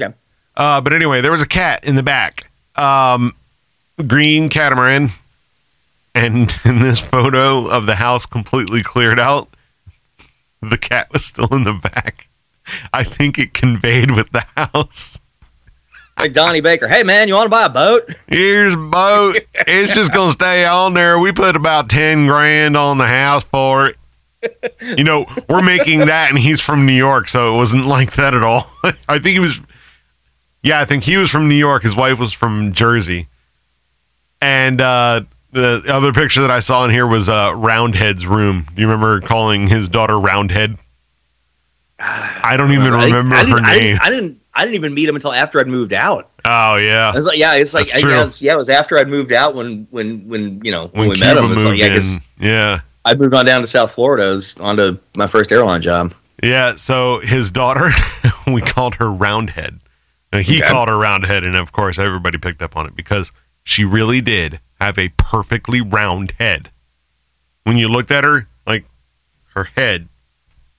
Okay. Uh, but anyway, there was a cat in the back, um, green catamaran, and in this photo of the house completely cleared out, the cat was still in the back. I think it conveyed with the house. Like Donnie Baker, hey man, you want to buy a boat? Here's a boat. It's just gonna stay on there. We put about ten grand on the house for it. You know, we're making that, and he's from New York, so it wasn't like that at all. I think he was. Yeah, I think he was from New York. His wife was from Jersey, and uh, the other picture that I saw in here was uh, Roundhead's room. Do you remember calling his daughter Roundhead? I don't even remember I, didn't, her I name. didn't, I didn't. I didn't even meet him until after I'd moved out. oh yeah, I was like, yeah, it's like, I guess, yeah, it was after I'd moved out when, when, when, you know, when, when we met him. Moved like, yeah, I in, guess yeah. I moved on down to South Florida. I was onto my first airline job. Yeah, so his daughter, we called her Roundhead. And he Okay. called her Roundhead, and of course, everybody picked up on it because she really did have a perfectly round head. When you looked at her, like her head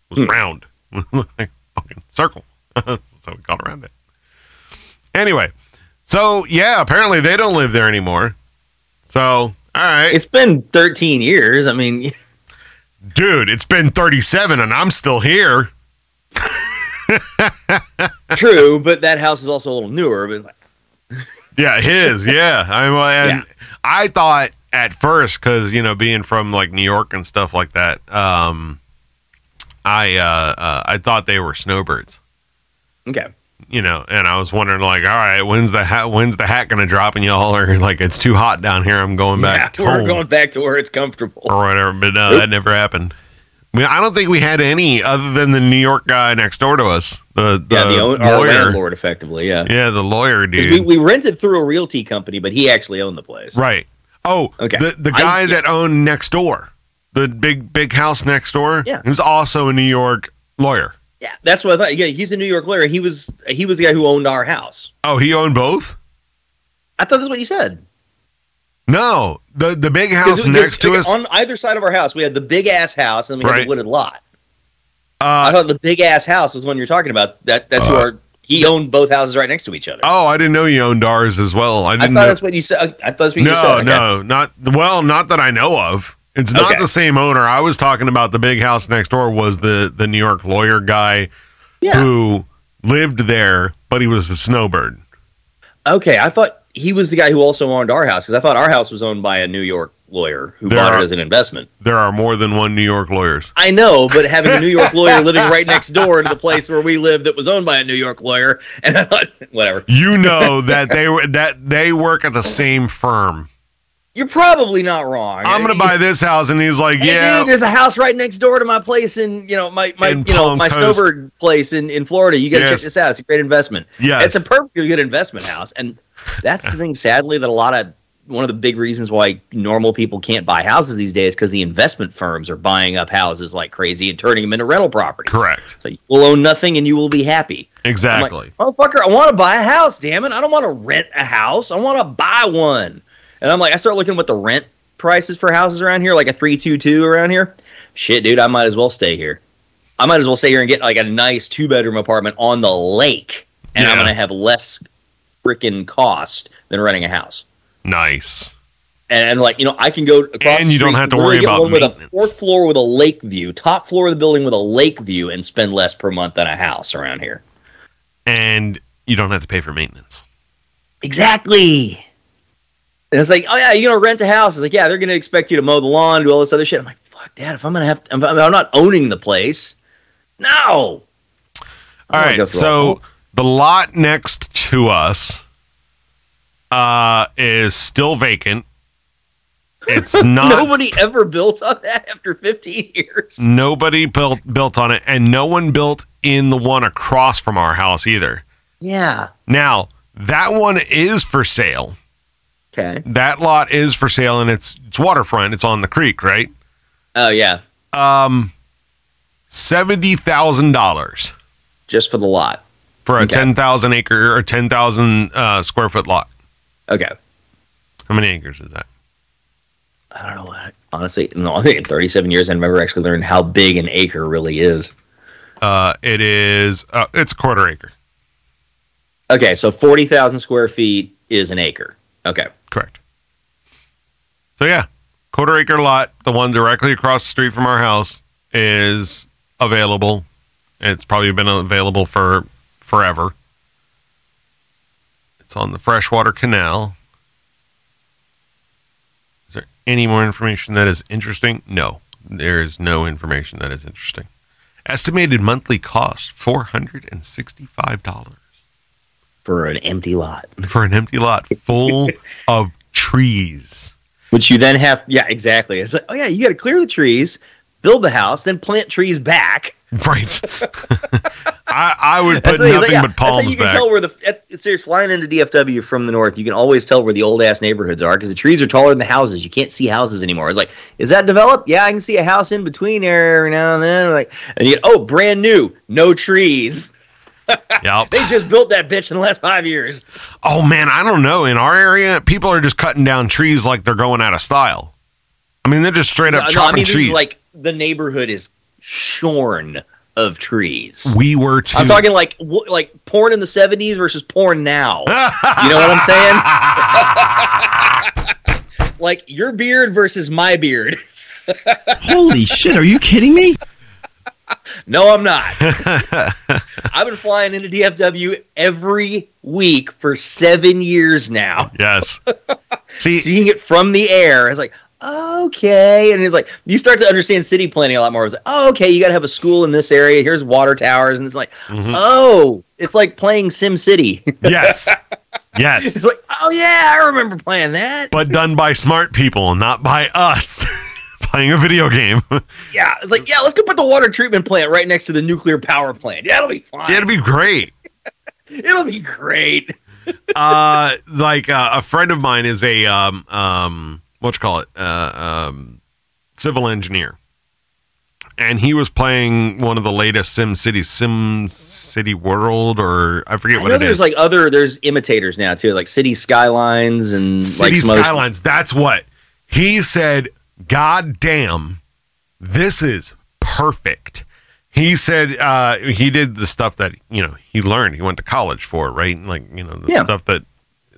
was Hmm. round, like a fucking circle. so we got around it. Anyway, so yeah, apparently they don't live there anymore. So, all right, It's been 13 years. I mean, dude, it's been 37 and I'm still here. true, but that house is also a little newer. But Yeah, his. Yeah, I well, and I thought at first because you know being from like New York and stuff like that, um, I uh, uh, I thought they were snowbirds. Okay. You know, and I was wondering like, all right, when's the hat? When's the hat gonna drop? And y'all are like, it's too hot down here. I'm going back Yeah, we're going back to where it's comfortable. or whatever. But no, that never happened. I mean, I don't think we had any other than the New York guy next door to us. The the, yeah, the own, our lawyer. landlord, effectively. Yeah. Yeah, the lawyer dude. We, we rented through a realty company, but he actually owned the place. Right. Oh, Okay. The the I- guy yeah. that owned next door, the big big house next door. Yeah. he was also a New York lawyer. Yeah, that's what I thought. Yeah, he's a New York lawyer. He was he was the guy who owned our house. Oh, he owned both. I thought that's what you said. No, the the big house next to us. on either side of our house, we had the big ass house, and then we had Right. the wooded lot. I Uh, thought the big ass house was one you're talking about. That that's Uh, our he owned both houses right next to each other. oh, I didn't know you owned ours as well. I I didn't thought know. that's what you said. I thought that's what you No, said. Okay. no, not well, not that I know of. It's not Okay. the same owner. I was talking about the big house next door was the the New York lawyer guy Yeah. who lived there, but he was a snowbird. Okay, I thought he was the guy who also owned our house because I thought our house was owned by a New York lawyer who There bought are- it as an investment. There are more than one New York lawyers. I know, but having a New York lawyer living right next door to the place where we live that was owned by a New York lawyer, and I thought, whatever. You know that they were that they work at the same firm. You're probably not wrong. I'm gonna buy this house, and he's like, Hey, "Yeah, dude, there's a house right next door to my place in you know my my In you know Palm my Coast. snowbird place in in Florida. You got to Yes. check this out. It's a great investment. yes, It's a perfectly good investment house, and that's the thing. Sadly, that a lot of one of the big reasons why normal people can't buy houses these days because the investment firms are buying up houses like crazy and turning them into rental properties. correct, So you will own nothing and you will be happy. Exactly." like, motherfucker, I want to buy a house. Damn it, I don't want to rent a house. I want to buy one. And I'm like, I start looking at what the rent prices for houses around here, like a three two two around here. Shit, dude, I might as well stay here. I might as well stay here and get like a nice two bedroom apartment on the lake, and I'm gonna have less freaking cost than renting a house. nice. And, and like you know, I can go across. And you don't have to worry about one with a fourth floor with a lake view, top floor of the building with a lake view, and spend less per month than a house around here. And you don't have to pay for maintenance. Exactly. And it's like, oh yeah, you're gonna rent a house. It's like, yeah, they're gonna expect you to mow the lawn, do all this other shit. I'm like, fuck, dad. If I'm gonna have, if I'm, I'm not owning the place. No. All wanna right, so the lot next to us uh, is still vacant. It's not Nobody ever built on that after 15 years. nobody built built on it, and no one built in the one across from our house either. Yeah. Now that one is for sale. Okay. That lot is for sale, and it's it's waterfront. It's on the creek, right? Oh yeah, Um, seventy thousand dollars just for the lot. for a Okay. ten thousand acre or ten thousand uh, square foot lot. Okay. How many acres is that? I don't know. Honestly, no. I think in 37 years, I never actually learned how big an acre really is. Uh, it is. Uh, it's a quarter acre. Okay, so 40,000 square feet is an acre. Okay. So yeah, quarter acre lot, the one directly across the street from our house, is available It's probably been available for forever. It's on the freshwater canal. Is there any more information that is interesting? No, there is no information that is interesting. Estimated monthly cost $465 for an empty lot. for an empty lot full of trees. Which you then have, yeah, exactly. It's like, oh yeah, you got to clear the trees, build the house, then plant trees back. Right. I, I would put That's the thing, it's nothing like, yeah, but That's how palms you can back. tell where the it- it's you're flying into DFW from the north. You can always tell where the old ass neighborhoods are because the trees are taller than the houses. You can't see houses anymore. It's like, is that developed? Yeah, I can see a house in between there every now and then. Like, and you get, oh, brand new, no trees. Yep. They just built that bitch in the last five years. Oh man, I don't know. In our area, people are just cutting down trees like they're going out of style. I mean, they're just straight up No, no, chopping I mean, trees. like the neighborhood is shorn of trees. we were too. I'm talking like w- like porn in the 70s versus porn now. You know what I'm saying? Like your beard versus my beard. Holy shit, are you kidding me? No, I'm not. I've been flying into DFW every week for seven years now, yes. See, seeing it from the air. It's like, okay. And it's like, you start to understand city planning a lot more. It's like, oh, okay, you got to have a school in this area. Here's water towers. And it's like, Mhm. oh, it's like playing Sim City. yes, yes, it's like, oh, yeah, I remember playing that. but done by smart people, not by us playing a video game. Yeah, it's like, yeah, let's go put the water treatment plant right next to the nuclear power plant. Yeah, it'll be fine. it'll be great. It'll be great. uh, like uh, a friend of mine is a um um what you call it uh, um civil engineer, and he was playing one of the latest Sim City Sim City World or I forget I what it there's is. like other there's imitators now too, like City Skylines and City like other- Skylines. That's what he said. God damn, this is perfect. He said uh, he did the stuff that you know he learned. He went to college for, right? Like you know the Yeah. stuff that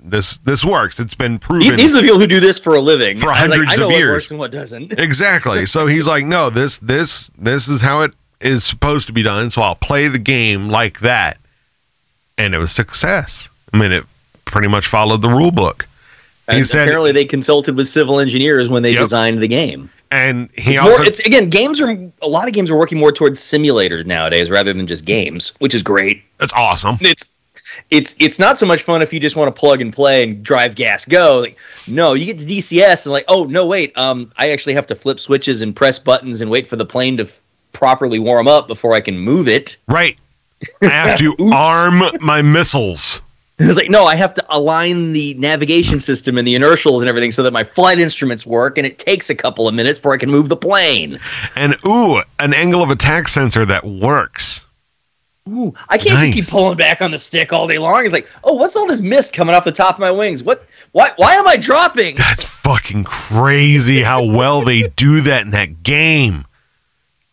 this this works. It's been proven. These are the people who do this for a living. For I like, hundreds I know of what years. works and what doesn't. exactly. So he's like, no, this this this is how it is supposed to be done. So I'll play the game like that, and it was success. I mean, it pretty much followed the rule book. He And said- apparently they consulted with civil engineers when they Yep. designed the game. And he It's, also more, it's again, games are a lot of games are working more towards simulators nowadays rather than just games, which is great. that's awesome. It's it's it's not so much fun if you just want to plug and play and drive gas go. Like, no, you get to DCS and like, oh no, wait, um, I actually have to flip switches and press buttons and wait for the plane to f- properly warm up before I can move it. Right. I have to arm my missiles. It's like, no, I have to align the navigation system and the inertials and everything so that my flight instruments work, and it takes a couple of minutes before I can move the plane. And ooh, an angle of attack sensor that works. Ooh, I can't just keep pulling back on the stick all day long. It's like, oh, what's all this mist coming off the top of my wings? What? Why? Why am I dropping? That's fucking crazy how well they do that in that game.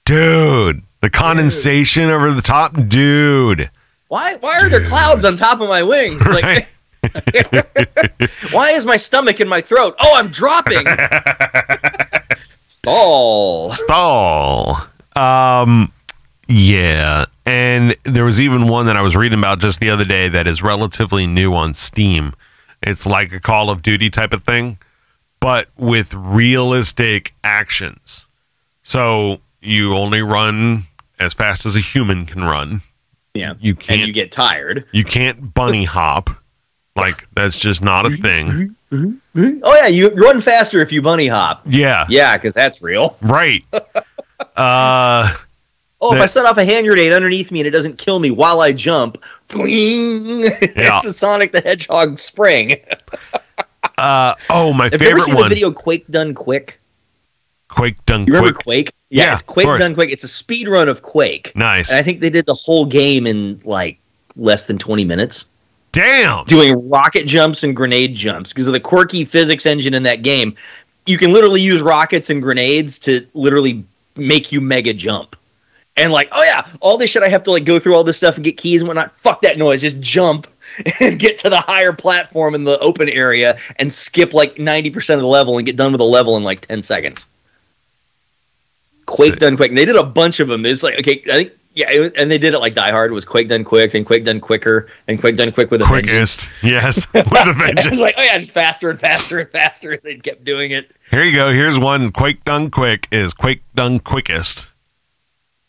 Dude, the condensation over the top, dude. Why? Why are there clouds on top of my wings? Like, why is my stomach in my throat? Oh, I'm dropping. Stall. Stall. Um, yeah. And there was even one that I was reading about just the other day that is relatively new on Steam. It's like a Call of Duty type of thing, but with realistic actions. So you only run as fast as a human can run. Yeah. You can't you get tired. you can't bunny hop. Like that's just not a thing. Oh yeah, you run faster if you bunny hop. Yeah. Yeah, because that's real. Right. Uh Oh, if I set off a hand grenade underneath me and it doesn't kill me while I jump, boing, Yeah. it's a Sonic the Hedgehog spring. uh oh, my Have you ever favorite seen one. the video Quake Done Quick? Quake done You remember. Quake? Yeah, Yeah, it's Quake. Done Quick. It's a speed run of Quake. Nice. And I think they did the whole game in like less than 20 minutes, Damn. doing rocket jumps and grenade jumps because of the quirky physics engine in that game. You can literally use rockets and grenades to literally make you mega jump. And like, oh yeah, all this shit I have to like go through all this stuff and get keys and whatnot. Fuck that noise. Just jump and get to the higher platform in the open area and skip like 90% of the level and get done with a level in like 10 seconds. Quake Sick. done quick. And they did a bunch of them. It's like, okay, I think yeah, it and they did it like Die Hard. Was Quake done quick, then Quake done quicker, and Quake done quick with a vengeance. Quickest, yes, with a vengeance. like, oh yeah, just faster and faster and faster as they kept doing it. Here you go. Here's one. Quake done quick is Quake done quickest.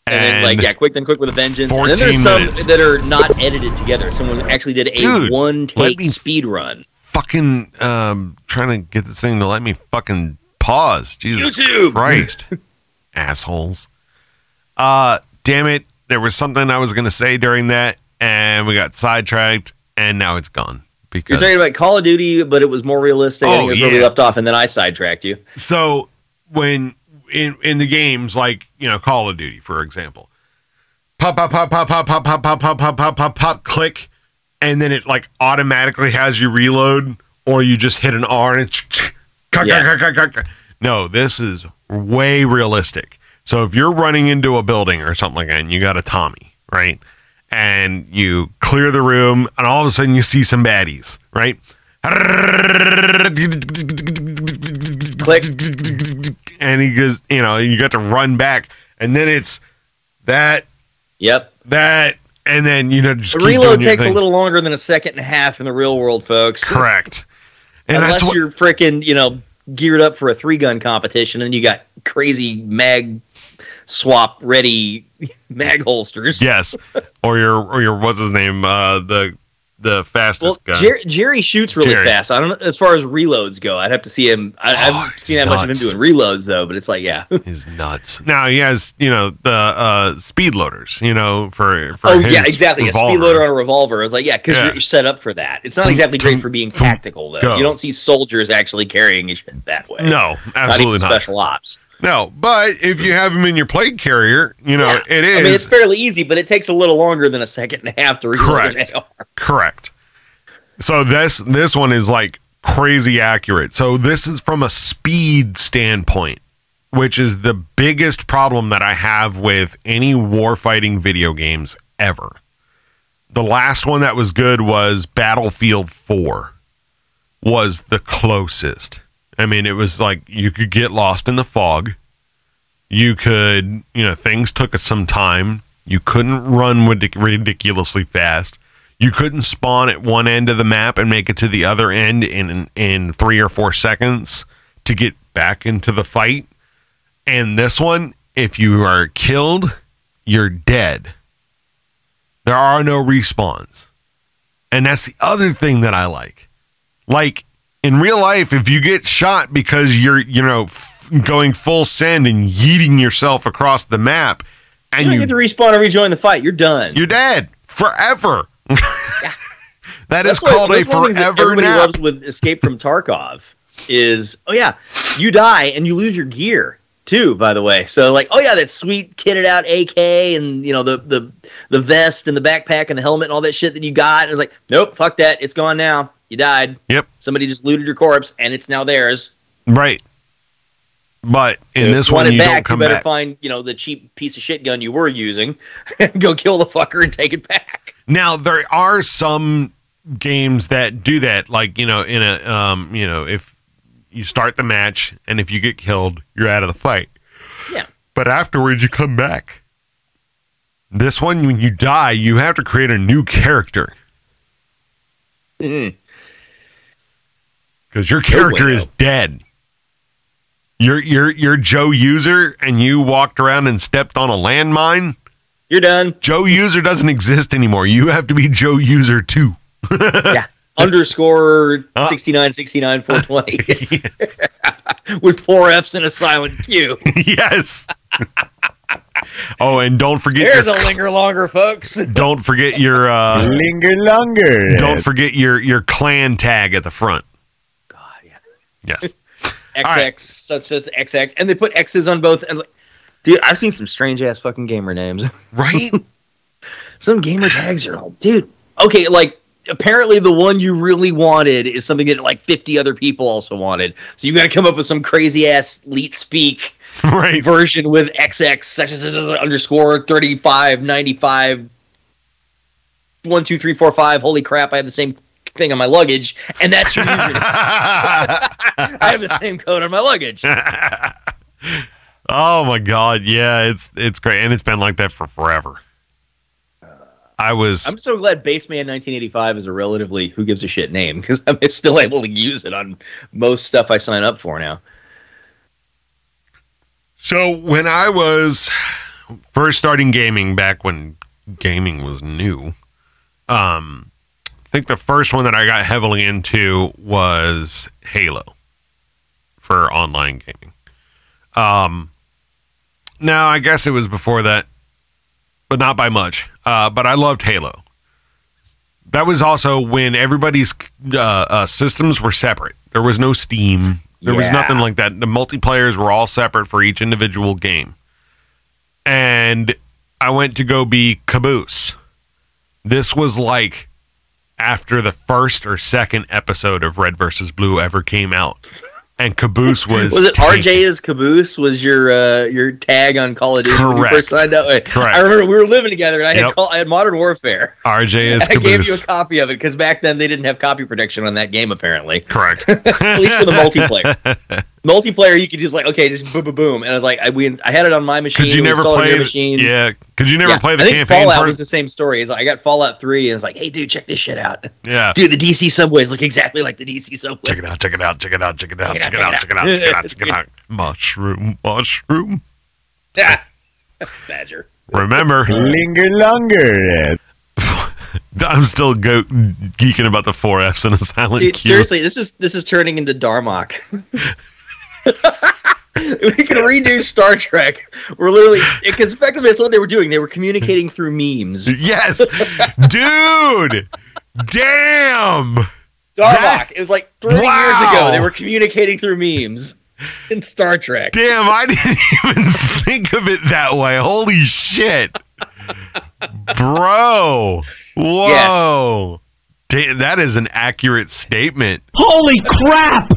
And, then like yeah, quick done quick with a vengeance. And then there's some minutes. that are not edited together. Someone actually did a Dude, one take speed run. fucking um trying to get this thing to let me fucking pause. Jesus YouTube. Christ. Assholes. Uh damn it. There was something I was gonna say during that and we got sidetracked and now it's gone. Because... You're talking about Call of Duty, but it was more realistic. I Oh, think it was where we left off, and then I sidetracked you. so when in in the games like, you know, Call of Duty, for example. Pop pop pop pop pop pop pop pop pop pop pop pop pop click and then it like automatically has you reload or you just hit an R and it's Yeah. No, this is way realistic. So if you're running into a building or something like that and you got a Tommy, right? And you clear the room and all of a sudden you see some baddies, right? Click. And he goes, you know, you got to run back and then it's that Yep. that and then you know just The reload takes a little longer than a second and a half in the real world, folks. correct. And Unless that's what you're freaking, you know, geared up for a three gun competition and you got crazy mag swap ready mag holsters. yes, or your or your what's his name uh the the Well, fastest guy. Jer- Jerry shoots really Jerry. fast. I don't know as far as reloads go. I'd have to see him. I, I Oh, haven't seen he's that much of him doing reloads though. But it's like, yeah. he's nuts. Now he has, you know, the uh, speed loaders, you know, for for oh his yeah, exactly. A speed loader on a revolver. I was like, yeah, because Yeah. you're set up for that. It's not Thum, exactly great for being thum, tactical though. go. You don't see soldiers actually carrying shit that way. No, not even absolutely not. special ops. No, but if you have them in your plate carrier, you know, Yeah. it I mean, it's fairly easy, but it takes a little longer than a second and a half to reload Correct. an AR. correct. So this this one is like crazy accurate. So this is from a speed standpoint, which is the biggest problem that I have with any warfighting video games ever. The last one that was good was Battlefield 4 was the closest. I mean, it was like you could get lost in the fog. You could, you know, things took some time. You couldn't run ridic- ridiculously fast. You couldn't spawn at one end of the map and make it to the other end in in 3 or 4 seconds to get back into the fight. And this one, if you are killed, you're dead. There are no respawns. And that's the other thing that I like. Like in real life, if you get shot because you're, you know, f- going full send and yeeting yourself across the map You and don't you, get to respawn and rejoin the fight. You're done. you're dead forever. that is That's what- called a that's one of the things that forever Everybody nap. loves with Escape from Tarkov is oh yeah, you die and you lose your gear too. By the way, so like oh yeah, that sweet kitted out AK and you know the the the vest and the backpack and the helmet and all that shit that you got. And it's like nope, fuck that, it's gone now. You died. Yep. Somebody just looted your corpse and it's now theirs. Right. But in If this you want one, it you back, don't come you better back. find you know the cheap piece of shit gun you were using and go kill the fucker and take it back. Now there are some games that do that, like you know, in a um, you know, if you start the match and if you get killed, you're out of the fight. Yeah. But afterwards, you come back. This one, when you die, you have to create a new character Mhm. Because your character is dead. You're you're you're Joe User, and you walked around and stepped on a landmine. You're done. Joe User doesn't exist anymore. You have to be Joe User too. yeah. Underscore Uh. 69, 69, 420 with four F's and a silent Q. yes. oh, and don't forget There's a linger longer, folks. don't forget your uh, Linger longer. don't forget your your clan tag at the front. Yes. XX, right. such as XX, and they put X's on both. And like, dude, I've seen some strange ass fucking gamer names. Right? some gamer tags are, all, dude. Okay, like apparently the one you really wanted is something that like 50 other people also wanted. So you got to come up with some crazy ass leet speak right. version with XX such as underscore 35 95 one two three four five. Holy crap! I have the same thing on my luggage, and that's your username. I have the same code on my luggage. oh my god, yeah, it's it's great, and it's been like that for forever. I was I'm so glad Baseman 1985 is a relatively who gives a shit name because I'm still able to use it on most stuff I sign up for now. So when I was first starting gaming back when gaming was new, um, I think the first one that I got heavily into was Halo for online gaming. Um, now I guess it was before that, but not by much. Uh, but I loved Halo. That was also when everybody's uh, uh, systems were separate. There was no Steam. There was nothing like that. The multiplayers were all separate for each individual game. And I went to go be Caboose. This was like after the first or second episode of Red versus Blue ever came out. And Caboose was Was it tanking. RJ is caboose? Was your uh, your tag on Call of Duty when you first Correct. signed up? Correct. I remember we were living together and I had Yep. call, I had Modern Warfare. RJ is I gave you a copy of it because back then they didn't have copy protection on that game apparently. Correct. At least for the multiplayer. Multiplayer, you could just like okay, just boom, boom, boom, and I was like, I we I had it on my machine. Could you never installed it on play the machine? Yeah. Could you never Yeah, play the I think campaign Fallout part? was the same story. It's like I got Fallout Three, and it's like, hey, dude, check this shit out. yeah. Dude, the DC subways look exactly like the DC subways. Check it out, check it out, check it out, check it out, Check check it it out, out, check it out, check it out, check it out. Mushroom, mushroom. Ah, Badger. Remember, Linger longer. I'm still go- geeking about the 4S and a silent Dude, Q. seriously, this is this is turning into Darmok. we can redo Star Trek. We're literally because effectively that's what they were doing. They were communicating through memes. Yes, dude. Damn. Darmok. That- It was like three years ago. They were communicating through memes in Star Trek. Damn, I didn't even think of it that way. Holy shit. Bro. Whoa. Da- that is an accurate statement. Holy crap!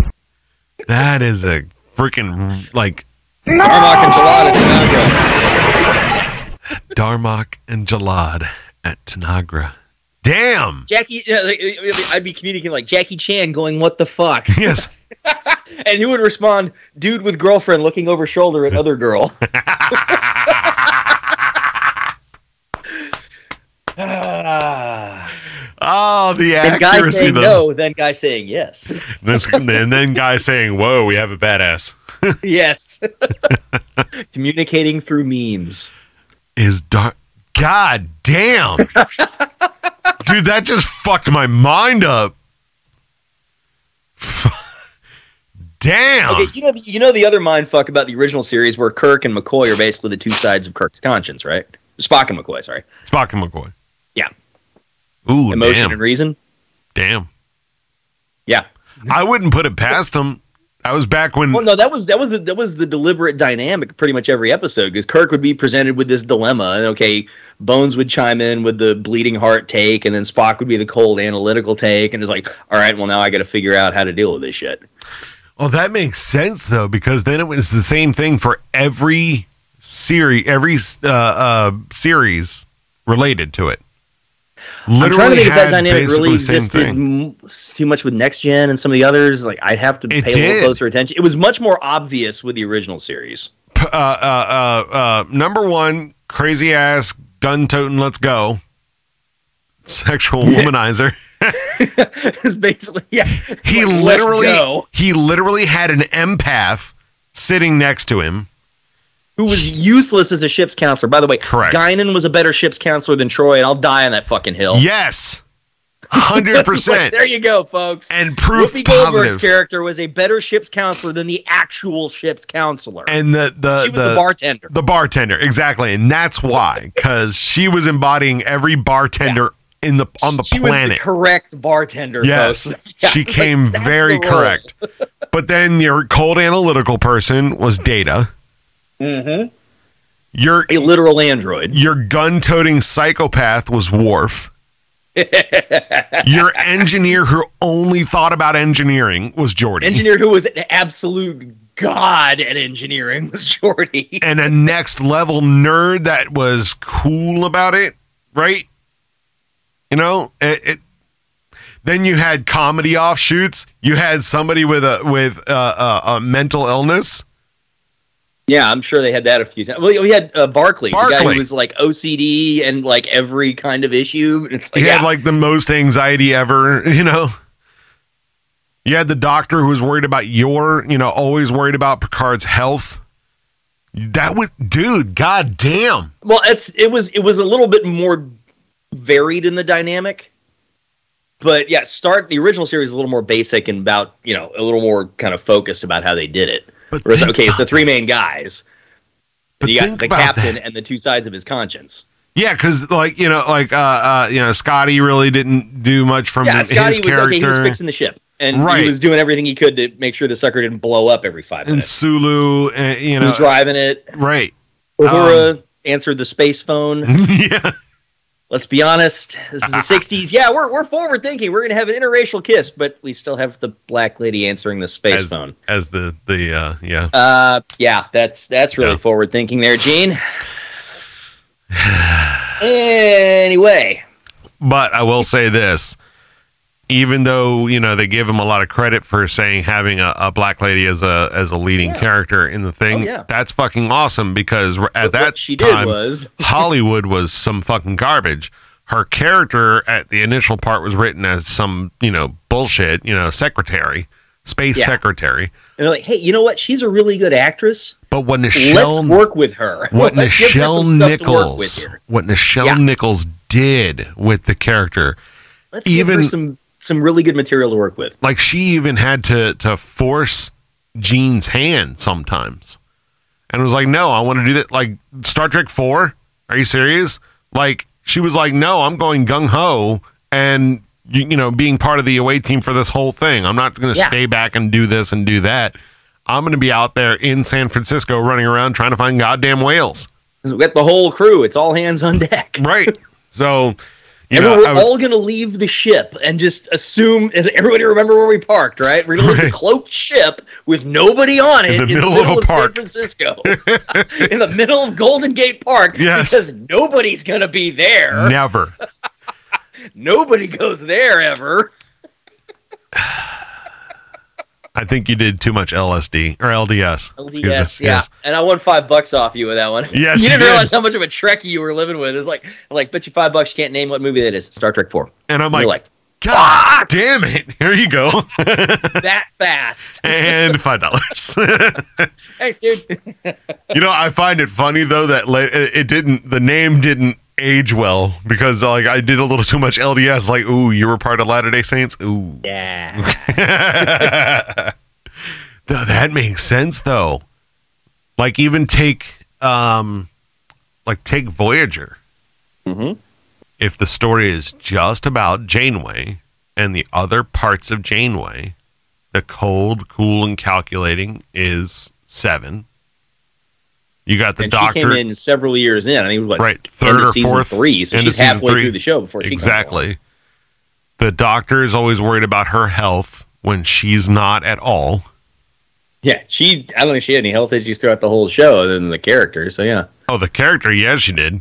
That is a freaking like Darmok and Jalad at Tanagra. Darmok and Jalad at Tanagra. Damn. Jackie, I'd be communicating like Jackie Chan going, "What the fuck?" Yes. and he would respond, "Dude with girlfriend looking over shoulder at other girl." Ah. Oh, the and guy accuracy saying though. no, then guy saying yes. This, and then guy saying, "Whoa, we have a badass." yes. Communicating through memes. Is dark. God damn, dude, that just fucked my mind up. damn. Okay, you know, the, you know the other mind fuck about the original series where Kirk and McCoy are basically the two sides of Kirk's conscience, right? Spock and McCoy, sorry. Spock and McCoy. Ooh, Emotion damn. and reason. damn. Yeah. I wouldn't put it past him. I was back when. Well, no, that was that was the, that was the deliberate dynamic. Pretty much every episode, because Kirk would be presented with this dilemma, and okay, Bones would chime in with the bleeding heart take, and then Spock would be the cold analytical take, and it's like, all right, well now I got to figure out how to deal with this shit. Oh, that makes sense though, because then it was the same thing for every series, every uh, uh, series related to it. Literally I'm trying to think if that dynamic really existed m- too much with Next Gen and some of the others. Like I'd have to It pay a little closer attention. It was much more obvious with the original series. Uh, uh, uh, uh, number one, crazy ass gun toting. Let's go. Sexual womanizer. it's basically yeah. He Like, literally, he literally had an empath sitting next to him. Who was useless as a ship's counselor. By the way, Correct. Guinan was a better ship's counselor than Troi, and I'll die on that fucking hill. Yes, Hundred percent. there you go, folks. and proof Whoopi Goldberg's character was a better ship's counselor than the actual ship's counselor. And the the she was the, bartender. The bartender, exactly, and that's why, because she was embodying every bartender in the on the she was planet. the correct bartender. yes. Yeah, she came that's very correct. But then your cold analytical person was Data. Mhm. Your A literal android. your gun-toting psychopath was Worf. your engineer who only thought about engineering was Geordi. Engineer who was an absolute god at engineering was Geordi. and a next level nerd that was cool about it, right? You know, it, it then you had comedy offshoots. You had somebody with a with uh, a, a mental illness. Yeah, I'm sure they had that a few times. Well, we had uh, Barclay, the guy who was like OCD and like every kind of issue. It's like, He yeah, had like the most anxiety ever, you know. You had the doctor who was worried about your, you know, always worried about Picard's health. That was, dude, god damn. well, it's it was it was a little bit more varied in the dynamic. But yeah, start the original series is a little more basic and about you know a little more kind of focused about how they did it. But Whereas, okay, it's the three main guys. But you got the captain that. and the two sides of his conscience. Yeah, because like you know, like uh, uh, you know, Scotty really didn't do much from Yeah, his, Scotty his was character, okay. He was fixing the ship, and Right. he was doing everything he could to make sure the sucker didn't blow up every five and minutes. Sulu, uh, you know, He was driving it. right? Uhura answered the space phone. yeah, Let's be honest. This is the '60s. Yeah, we're we're forward thinking. We're gonna have an interracial kiss, but we still have the black lady answering the space as, phone. as the the uh, yeah. Uh, yeah, that's that's really Yeah. forward thinking there, Gene. anyway, But I will say this. Even though you know they give him a lot of credit for saying having a, a black lady as a as a leading Yeah. character in the thing, Oh, yeah. that's fucking awesome because at but that she did time was Hollywood was some fucking garbage. Her character at the initial part was written as some you know bullshit, you know, secretary, space Yeah. secretary. and they're like, hey, you know what? She's a really good actress. But what Nichelle Let's work with her. what Let's her Nichelle stuff to work with Nichols what Nichelle. Nichols did with the character Let's give even- her some some really good material to work with. like she even had to to force Gene's hand sometimes, and was like, "No, I want to do that." Like Star Trek Four, are you serious? Like she was like, "No, I'm going gung ho," and you, you know, being part of the away team for this whole thing. I'm not going to Yeah. stay back and do this and do that. I'm going to be out there in San Francisco running around trying to find goddamn whales. We got the whole crew. It's all hands on deck. Right. So, you know, we're was- all going to leave the ship and just assume everybody remember where we parked, right? We're going to leave the cloaked ship with nobody on it In the middle of a park. San Francisco, in the middle of Golden Gate Park, Yes. because nobody's going to be there. never. Nobody goes there ever. I think you did too much LSD or LDS. LDS, yeah. And I won five bucks off you with that one. Yes, you you didn't did. realize how much of a Trekkie you were living with. It's like, I'm like, bet you five bucks you can't name what movie that is. Star Trek Four. And I'm You're like, like, God damn it. Here you go. that fast. and five dollars. Thanks, dude. you know, I find it funny though that it didn't the name didn't age well because like I did a little too much LDS. Like, ooh, you were part of Latter Day Saints. Ooh, yeah. Th- that makes sense though. Like even take um, like take Voyager. Mhm. If the story is just about Janeway and the other parts of Janeway, the cold, cool, and calculating is seven. You got the and doctor. she came in several years in. I think mean, what, Right, third or season fourth, three, so she's halfway three. through the show before she exactly. The doctor is always worried about her health when she's not at all. Yeah, she. I don't think she had any health issues throughout the whole show, other than the character. So yeah. Oh, the character, yeah, she did.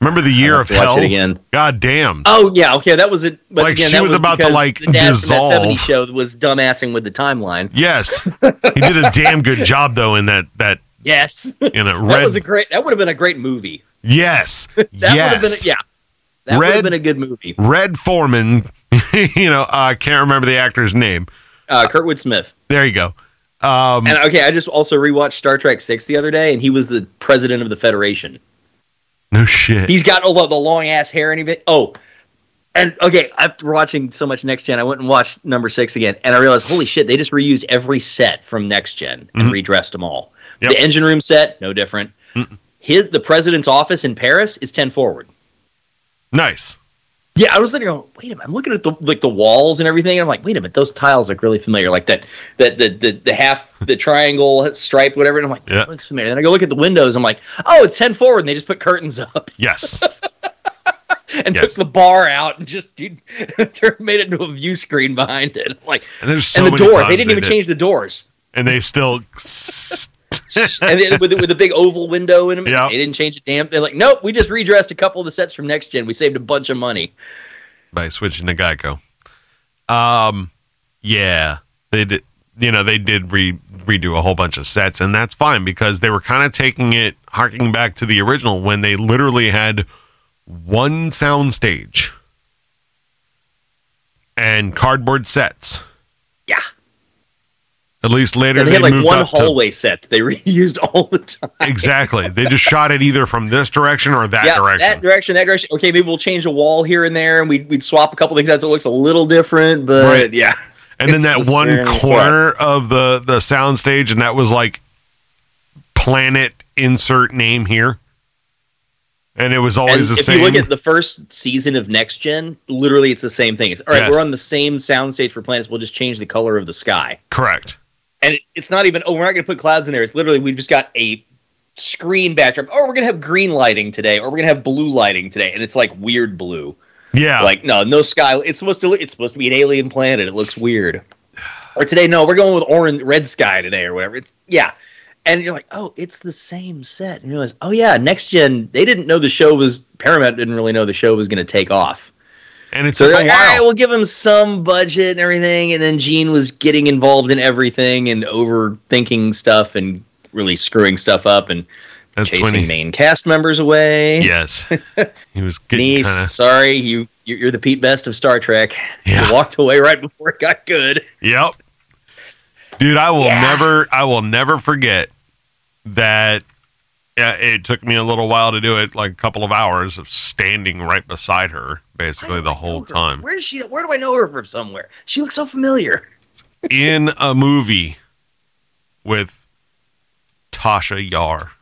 Remember the year of have to watch hell? again. God damn. Oh yeah, okay, that was it. But Like, again, she that was about to, like, the dad from that 70s dissolve. show was dumbassing with the timeline. Yes, he did a damn good job though in that that Yes, in a that was a great. That would have been a great movie. yes, That would have been. yes. A, yeah, that would have been a good movie. Red Foreman. you know, I can't remember the actor's name. Uh, Kurtwood Smith. There you go. Um, And okay, I just also rewatched Star Trek Six the other day, and he was the president of the Federation. no shit. He's got all the, the long ass hair and everything. Oh, and okay, after watching so much Next Gen, I went and watched number six again, and I realized, holy shit, they just reused every set from Next Gen and Mhm. redressed them all. Yep. The engine room set, no different. His the president's office in Paris is ten forward. Nice. Yeah, I was going, wait a minute, I'm looking at the like the walls and everything, and I'm like, wait a minute, those tiles look really familiar, like that that the the, the half the triangle striped whatever. And I'm like, Yeah. that looks familiar. Then I go look at the windows, I'm like, oh, it's ten forward, and they just put curtains up. Yes. and Yes. took the bar out and just dude, turned- made it into a view screen behind it. Like, And there's so and the many door, times they didn't even did- change the doors. and they still. And then with, with a big oval window in them, Yeah. they didn't change it. Damn, they're like, nope, we just redressed a couple of the sets from Next Gen. We saved a bunch of money. by switching to Geico. Um, yeah, they did. you know, they did re- redo a whole bunch of sets, and that's fine because they were kind of taking it, harking back to the original when they literally had one sound stage and cardboard sets. Yeah. At least later And they, they had like moved one up to- hallway set that they reused all the time. exactly. They just shot it either from this direction or that yeah, direction. that direction, that direction. Okay, maybe we'll change a wall here and there, and we'd, we'd swap a couple things out so it looks a little different. But Right. yeah, and then that one corner of the the sound stage, and that was like planet insert name here. And it was and always the if same. If you look at the first season of Next Gen, literally it's the same thing. It's all right. Yes. We're on the same soundstage for planets. We'll just change the color of the sky, Correct. And it, it's not even. Oh, we're not going to put clouds in there. It's literally we've just got a screen backdrop. Oh, we're going to have green lighting today, or we're going to have blue lighting today, and it's like weird blue. Yeah. Like no, no sky. It's supposed to. It's supposed to be an alien planet. It looks weird. Or today, no, we're going with orange, red sky today, or whatever. It's yeah, and you're like, oh, it's the same set. And you realize, oh yeah, next gen. They didn't know the show was Paramount. Didn't really know the show was going to take off. And it's So like, all right, we'll give him some budget and everything. And then Gene was getting involved in everything and overthinking stuff and really screwing stuff up and That's chasing he, main cast members away. yes, he was getting Niece, kind of sorry, you you're you're the Pete Best of Star Trek. Yeah. You walked away right before it got good. Yep. Dude, I will Yeah. never I will never forget that yeah, it took me a little while to do it, like a couple of hours of standing right beside her basically the I whole time. Where does she? Where do I know her from? Somewhere. She looks so familiar. in a movie with Tasha Yar.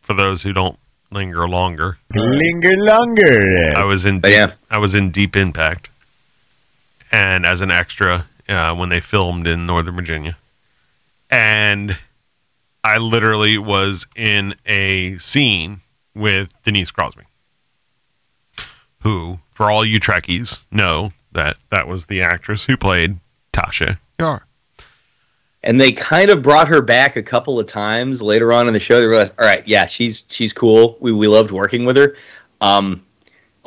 For those who don't linger longer, Linger longer. I was in But yeah. I was in Deep Impact, and as an extra uh, when they filmed in Northern Virginia, and I literally was in a scene with Denise Crosby, who, for all you Trekkies, know that that was the actress who played Tasha Yar. And they kind of brought her back a couple of times later on in the show. They realized, all right, yeah, she's she's cool. We we loved working with her. Um,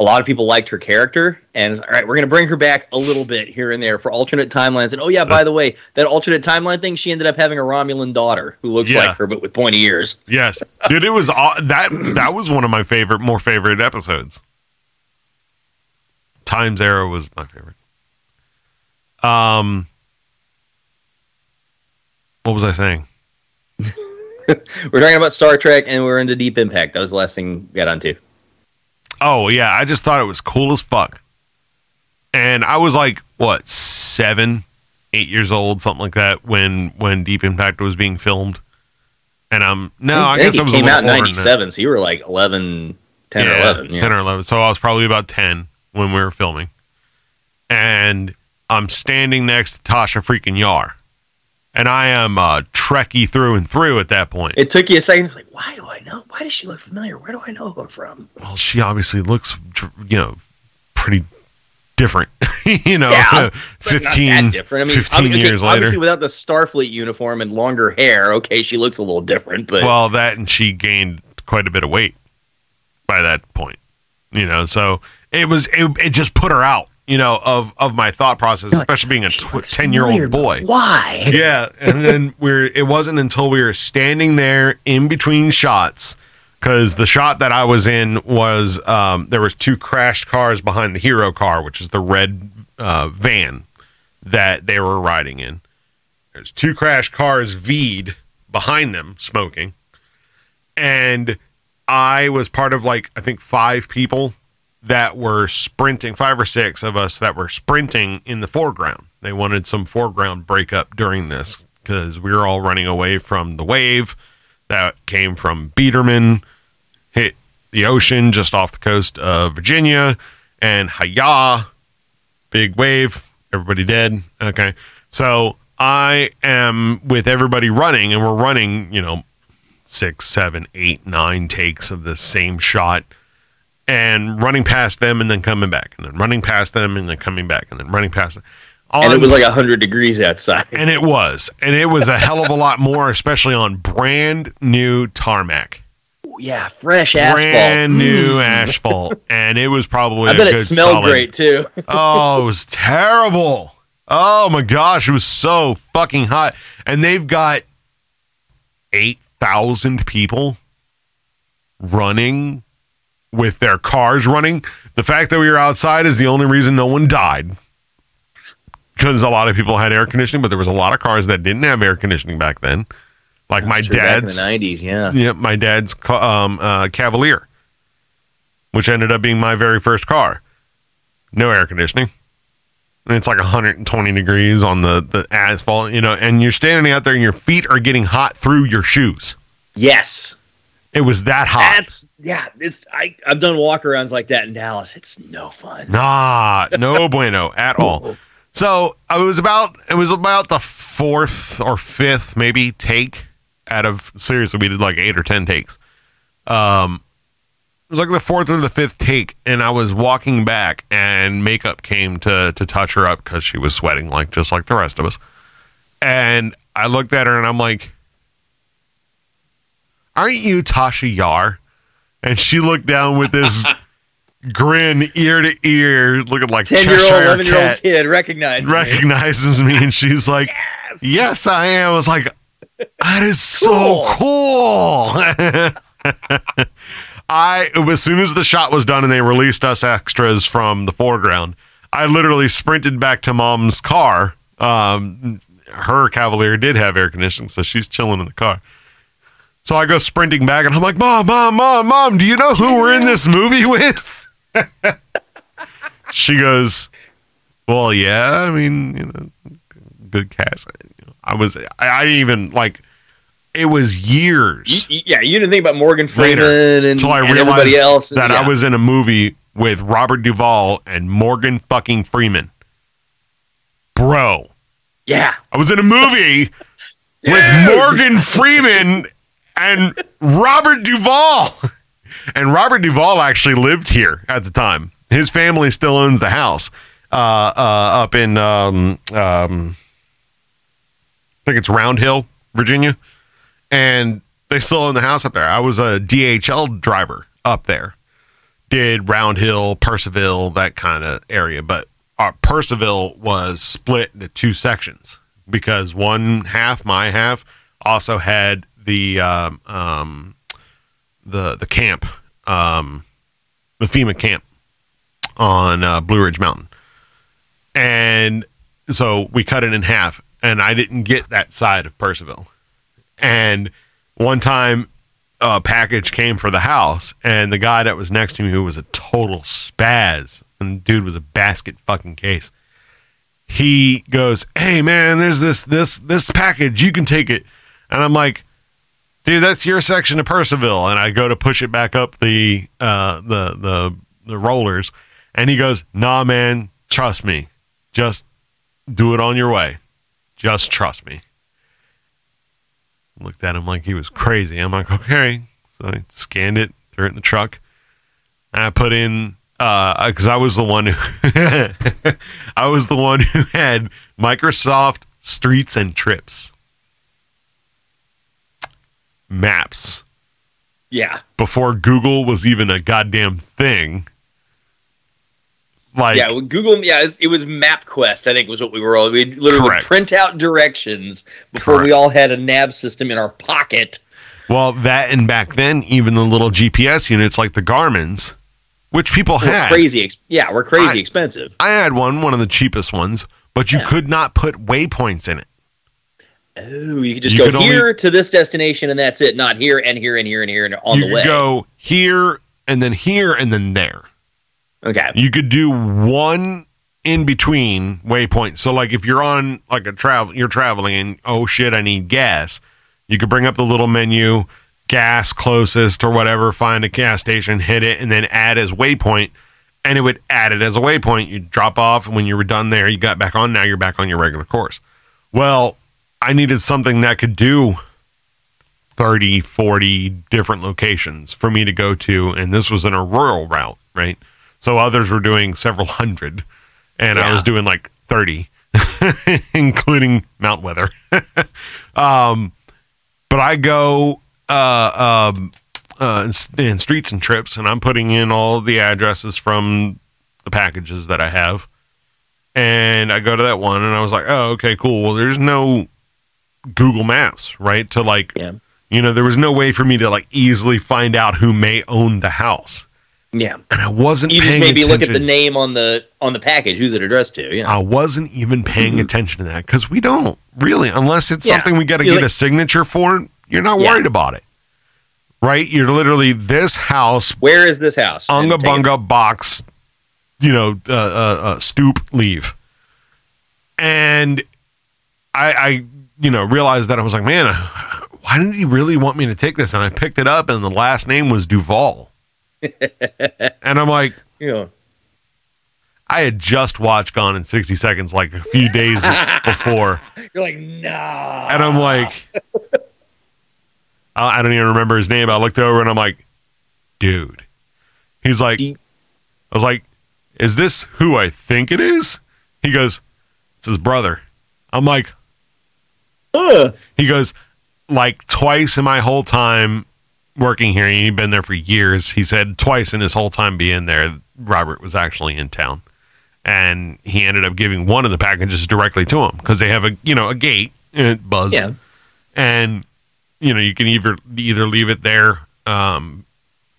a lot of people liked her character, and all right, we're gonna bring her back a little bit here and there for alternate timelines. And oh yeah, by the way, that alternate timeline thing, she ended up having a Romulan daughter who looks Yeah. like her but with pointy ears. Yes, dude, it was that that was one of my favorite, more favorite episodes. Times Arrow was my favorite. Um, what was I saying? We're talking about Star Trek, and we're into Deep Impact. That was the last thing we got onto. Oh yeah, I just thought it was cool as fuck. And I was like, what, seven, eight years old, something like that, when when Deep Impact was being filmed. And I'm no, I, think guess I was came out in older than that. '97, so you were like 11, 10 or Yeah, 11. Yeah. 10 or 11. So I was probably about 10 when we were filming. And I'm standing next to Tasha freaking Yar. And I am uh, Trekkie through and through at that point. It took you a second. It's like, why do I know? Why does she look familiar? Where do I know her from? well, she obviously looks, you know, pretty different. you know, Yeah, 15, that different. I mean, 15 obvi- okay, years obviously later. without the Starfleet uniform and longer hair, okay, she looks a little different. But Well, that and she gained quite a bit of weight by that point. You know, so it was, it, it just put her out, you know, of, of my thought process, especially being a tw- 10 year old boy. Why? yeah, and then we're it wasn't until we were standing there in between shots because the shot that I was in was um, there was two crashed cars behind the hero car, which is the red uh, van that they were riding in. There's two crashed cars V'd behind them smoking, and I was part of like I think five people that were sprinting, five or six of us that were sprinting in the foreground. They wanted some foreground breakup during this because we were all running away from the wave that came from Biederman, hit the ocean just off the coast of Virginia, and Haya, big wave, everybody dead. Okay. So I am with everybody running, and we're running, you know, six, seven, eight, nine takes of the same shot and running past them and then coming back and then running past them and then coming back and then running past them. and it was like hundred degrees outside. and it was. And it was a hell of a lot more, especially on brand new tarmac. yeah, fresh asphalt. Brand new Mm. asphalt. And it was probably I bet it smelled solid- great too. oh, it was terrible. Oh my gosh, it was so fucking hot. And they've got 8,000 people running with their cars running. The fact that we were outside is the only reason no one died. Because a lot of people had air conditioning, but there was a lot of cars that didn't have air conditioning back then. Like my True, back in dad's the '90s, yeah. yeah, my dad's um, uh, Cavalier, which ended up being my very first car. No air conditioning. And it's like 120 degrees on the, the asphalt, you know, and you're standing out there and your feet are getting hot through your shoes. Yes, It was that hot. that's yeah. It's I I've done walkarounds like that in Dallas. It's no fun. Nah, no bueno at all. So I was about it was about the fourth or fifth maybe take out of seriously we did like eight or ten takes. Um, it was like the fourth or the fifth take, and I was walking back, and makeup came to to touch her up because she was sweating like just like the rest of us. And I looked at her and I'm like, "Aren't you Tasha Yar?" And she looked down with this grin ear to ear, looking like Ten year old, eleven year old kid recognizes me. recognizes me and she's like, Yes. Yes, I am. I was like, That is so cool. I as soon as the shot was done and they released us extras from the foreground, I literally sprinted back to mom's car. Um, her Cavalier did have air conditioning, so she's chilling in the car. So I go sprinting back and I'm like, Mom, Mom, Mom, Mom, do you know who we're in this movie with? she goes, Well, yeah, I mean, you know, good cast. I was, I, I even like, it was years You- yeah, you didn't think about Morgan Freeman later and, until I and realized everybody else. that yeah. I was in a movie with Robert Duvall and Morgan fucking Freeman. Bro, Yeah, I was in a movie with Morgan Freeman and Robert Duvall. And Robert Duvall actually lived here at the time. His family still owns the house uh, uh, up in, um, um, I think it's Round Hill, Virginia. And they still own the house up there. I was a DHL driver up there. Did Round Hill, Purcellville, that kind of area. But uh, Purcellville was split into two sections because one half, my half, also had the um, um, the the camp, um, the FEMA camp on uh, Blue Ridge Mountain, and so we cut it in half. And I didn't get that side of Purcellville. And one time, a package came for the house, and the guy that was next to me, who was a total spaz, and dude was a basket fucking case. He goes, "Hey man, there's this this this package. You can take it." And I'm like, "Dude, that's your section of Purcellville." And I go to push it back up the uh, the the the rollers, and he goes, "Nah, man, trust me. Just do it on your way. Just trust me." Looked at him like he was crazy. I'm like, okay. So I scanned it, threw it in the truck. And I put in because I was the one who I was the one who had Microsoft Streets and Trips maps yeah, before Google was even a goddamn thing. Like yeah. well, Google, yeah, it was MapQuest. I think was what we were all. We literally Correct. print out directions before we all had a nav system in our pocket. Well, that and back then, even the little GPS units like the Garmin's, which people We're had. crazy, ex- yeah, we're crazy I- expensive. I had one, one of the cheapest ones, but you Yeah. could not put waypoints in it. Oh, you could just You go could only- here to this destination and that's it. Not here and here and here and here and on the way. go here and then here and then there. okay, You could do one in between waypoints. So like if you're on like a travel you're traveling and oh shit, I need gas. You could bring up the little menu, gas closest or whatever, find a gas station, hit it, and then add as waypoint. And it would add it as a waypoint. You drop off, and when you were done there, you got back on. Now you're back on your regular course. Well, I needed something that could do 30, 40 different locations for me to go to. And this was in a rural route, right? So others were doing several hundred, and I was doing like 30, including Mount Weather. um, but I go uh, um, uh, in, in streets and trips, and I'm putting in all the addresses from the packages that I have. And I go to that one and I was like, oh, okay, cool. Well, there's no Google Maps, right? To like, Yeah. you know, there was no way for me to like easily find out who may own the house. Yeah. And I wasn't You just maybe attention. look at the name on the on the package. Who's it addressed to? Yeah. I wasn't even paying attention to that because we don't really, unless it's Yeah. something we got to get like- a signature for. You're not Yeah. worried about it, right? You're literally this house, Where is this house? Unga bunga box, you know, uh, uh, uh, stoop leave, and I, I, you know, realized that I was like, man, why did he really want me to take this? And I picked it up, and the last name was Duvall, and I'm like. Yeah. I had just watched Gone in 60 Seconds like a few days before. You're like, nah. And I'm like, I I don't even remember his name. I looked over and I'm like, dude. He's like, I was like, is this who I think it is? He goes, it's his brother. I'm like, Ugh. he goes, like twice in my whole time working here, and he'd been there for years. He said twice in his whole time being there, Robert was actually in town. And he ended up giving one of the packages directly to him because they have a you know a gate uh, buzz, Yeah. and you know you can either either leave it there um,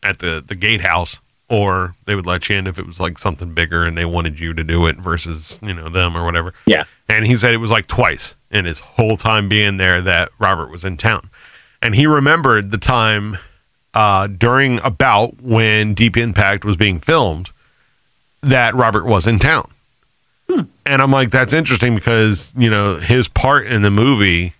at the the gatehouse or they would let you in if it was like something bigger and they wanted you to do it versus you know them or whatever. Yeah. And he said it was like twice in his whole time being there that Robert was in town. And he remembered the time uh, during about when Deep Impact was being filmed that Robert was in town. And I'm like, that's interesting because, you know, his part in the movie,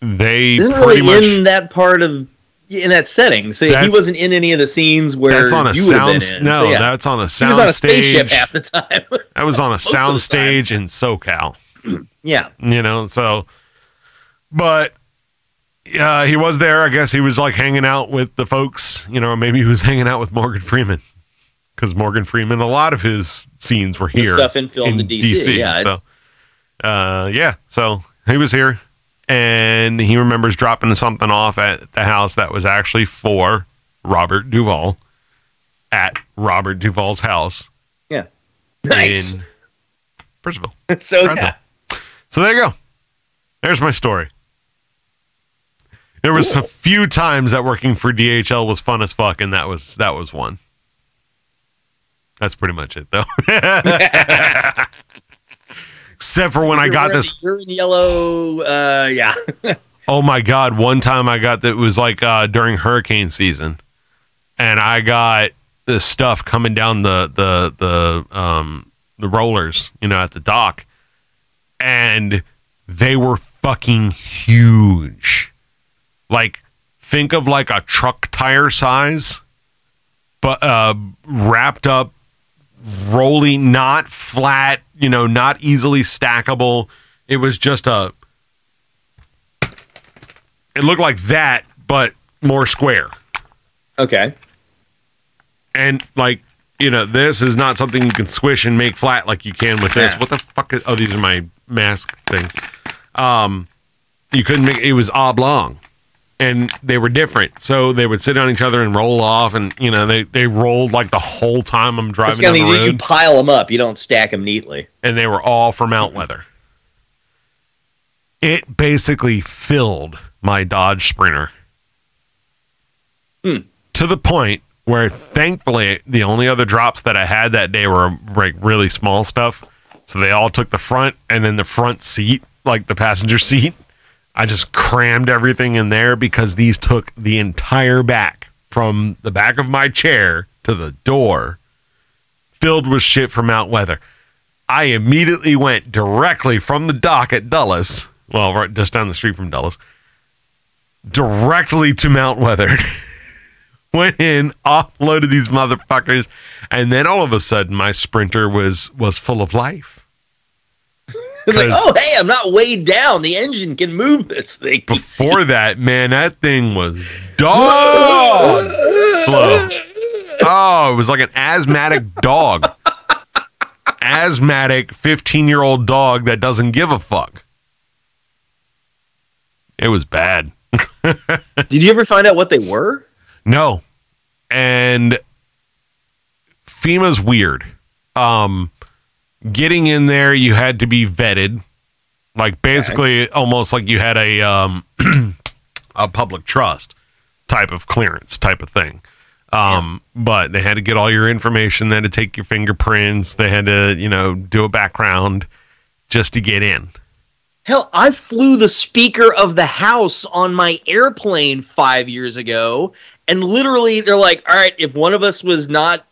they Isn't pretty really much. in that part of in that setting. So he wasn't in any of the scenes where that's on a you would have sound. No, So, yeah. that's on a sound he was on a stage. half the time. That was on a sound stage in SoCal. yeah. you know so but uh, he was there i guess he was like hanging out with the folks you know maybe he was hanging out with morgan freeman because morgan freeman a lot of his scenes were here stuff in filmed in DC. Yeah. so uh, yeah so he was here and he remembers dropping something off at the house that was actually for robert duvall at robert duvall's house yeah. Nice. in Purcellville. so yeah. So there you go. There's my story. There was a few times that working for DHL was fun as fuck, and that was that was one. That's pretty much it, though. Except for when I You're got wearing- this. You're in yellow. Uh, yeah. Oh my god! One time I got that It was like uh, during hurricane season, and I got this stuff coming down the the the um the rollers, you know, at the dock, and they were fucking huge. Like, think of like a truck tire size, but uh, wrapped up, rolling, not flat, you know, not easily stackable. It was just a it looked like that, but more square. Okay. And like, you know, this is not something you can squish and make flat like you can with this. Yeah. What the fuck? Is, oh, these are my mask things. Um, you couldn't make it was oblong, and they were different. So they would sit on each other and roll off, and you know they they rolled like the whole time I'm driving down the thing you pile them up. You don't stack them neatly. and they were all from Mount Weather. It basically filled my Dodge Sprinter Hmm. to the point where, thankfully, the only other drops that I had that day were like really small stuff. So they all took the front, and then the front seat, like the passenger seat, I just crammed everything in there because these took the entire back from the back of my chair to the door, filled with shit from Mount Weather. I immediately went directly from the dock at Dulles, well, right just down the street from Dulles, directly to Mount Weather. went in, offloaded these motherfuckers, and then all of a sudden my sprinter was was full of life. It's like, oh, hey, I'm not weighed down. The engine can move this thing. Before that, man, that thing was dog slow. Oh, it was like an asthmatic dog. Asthmatic 15 year old dog that doesn't give a fuck. It was bad. Did you ever find out what they were? No. And FEMA's weird. Um getting in there, you had to be vetted, like basically almost like you had a um, a public trust type of clearance type of thing. Um, but they had to get all your information. They had to take your fingerprints. They had to, you know, do a background just to get in. Hell, I flew the Speaker of the House on my airplane five years ago, and literally they're like, "All right, if one of us was not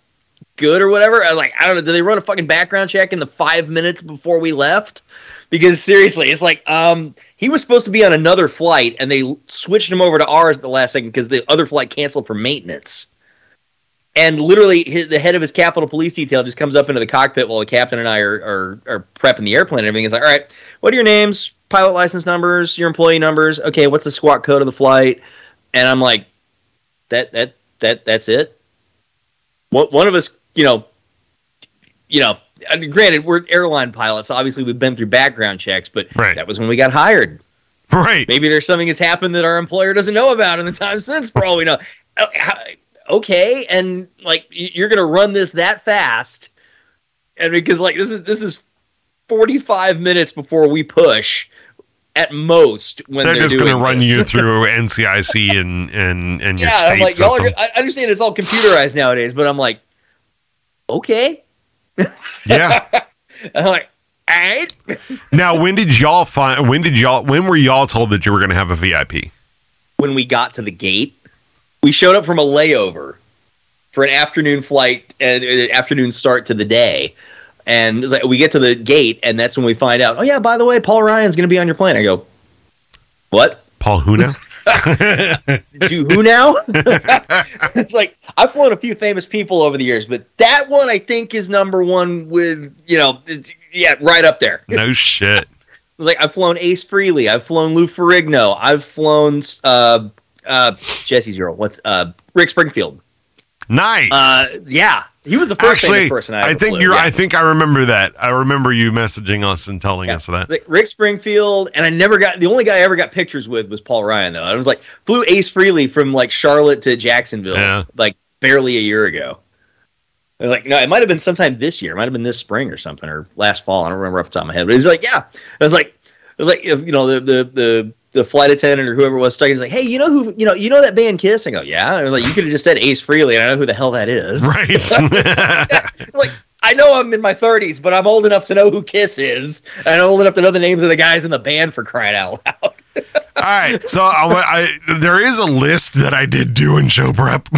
good or whatever, I like, I don't know, did they run a fucking background check in the five minutes before we left? Because seriously, it's like, um, he was supposed to be on another flight, and they switched him over to ours at the last second because the other flight canceled for maintenance." And literally, his, the head of his Capitol Police detail just comes up into the cockpit while the captain and I are, are, are prepping the airplane and everything. He's like, all right, what are your names, pilot license numbers, your employee numbers? Okay, what's the squawk code of the flight? And I'm like, that that that that's it. One one of us, you know, you know. I mean, granted, we're airline pilots. So obviously, we've been through background checks, but Right. that was when we got hired. Right. Maybe there's something that's happened that our employer doesn't know about in the time since, for all we know. Uh, Okay, and like you're gonna run this that fast, and because like this is this is 45 minutes before we push, at most when They're, they're, just going to run you through NCIC and and and your yeah, I'm state like y'all system. are, I understand it's all computerized nowadays, but I'm like, okay, yeah. I'm like, all right. Now, when did y'all find? When did y'all? When were y'all told that you were going to have a VIP? when we got to the gate. We showed up from a layover for an afternoon flight and uh, afternoon start to the day. And it's like we get to the gate, and that's when we find out. Oh yeah, by the way, Paul Ryan's going to be on your plane. I go, what? Paul Huna. Do who now? it's like I've flown a few famous people over the years, but that one I think is number one with you know, yeah, right up there. no shit. It's like I've flown Ace Frehley, I've flown Lou Ferrigno, I've flown uh, uh, Jesse Zero. What's uh, Rick Springfield? Nice. Uh, yeah, he was the first Actually, person I, I think flew, you're. yeah. I think I remember that. I remember you messaging us and telling Yeah. us that. Like, Rick Springfield, and I never got the only guy I ever got pictures with was Paul Ryan though. I was like flew Ace Frehley from like Charlotte to Jacksonville, Yeah. like barely a year ago. I was like, no, it might have been sometime this year, it might have been this spring or something, or last fall. I don't remember off the top of my head, but he's like, yeah. I was like, it was like, you know, the the the the flight attendant or whoever was stuck. He's like, hey, you know who, you know, you know that band Kiss? I go, yeah. I was like, you could have just said Ace Frehley, and I know who the hell that is. Right. like I know I'm in my 30s, but I'm old enough to know who Kiss is, and I'm old enough to know the names of the guys in the band for crying out loud. All right. So I, I, there is a list that I did do in show prep.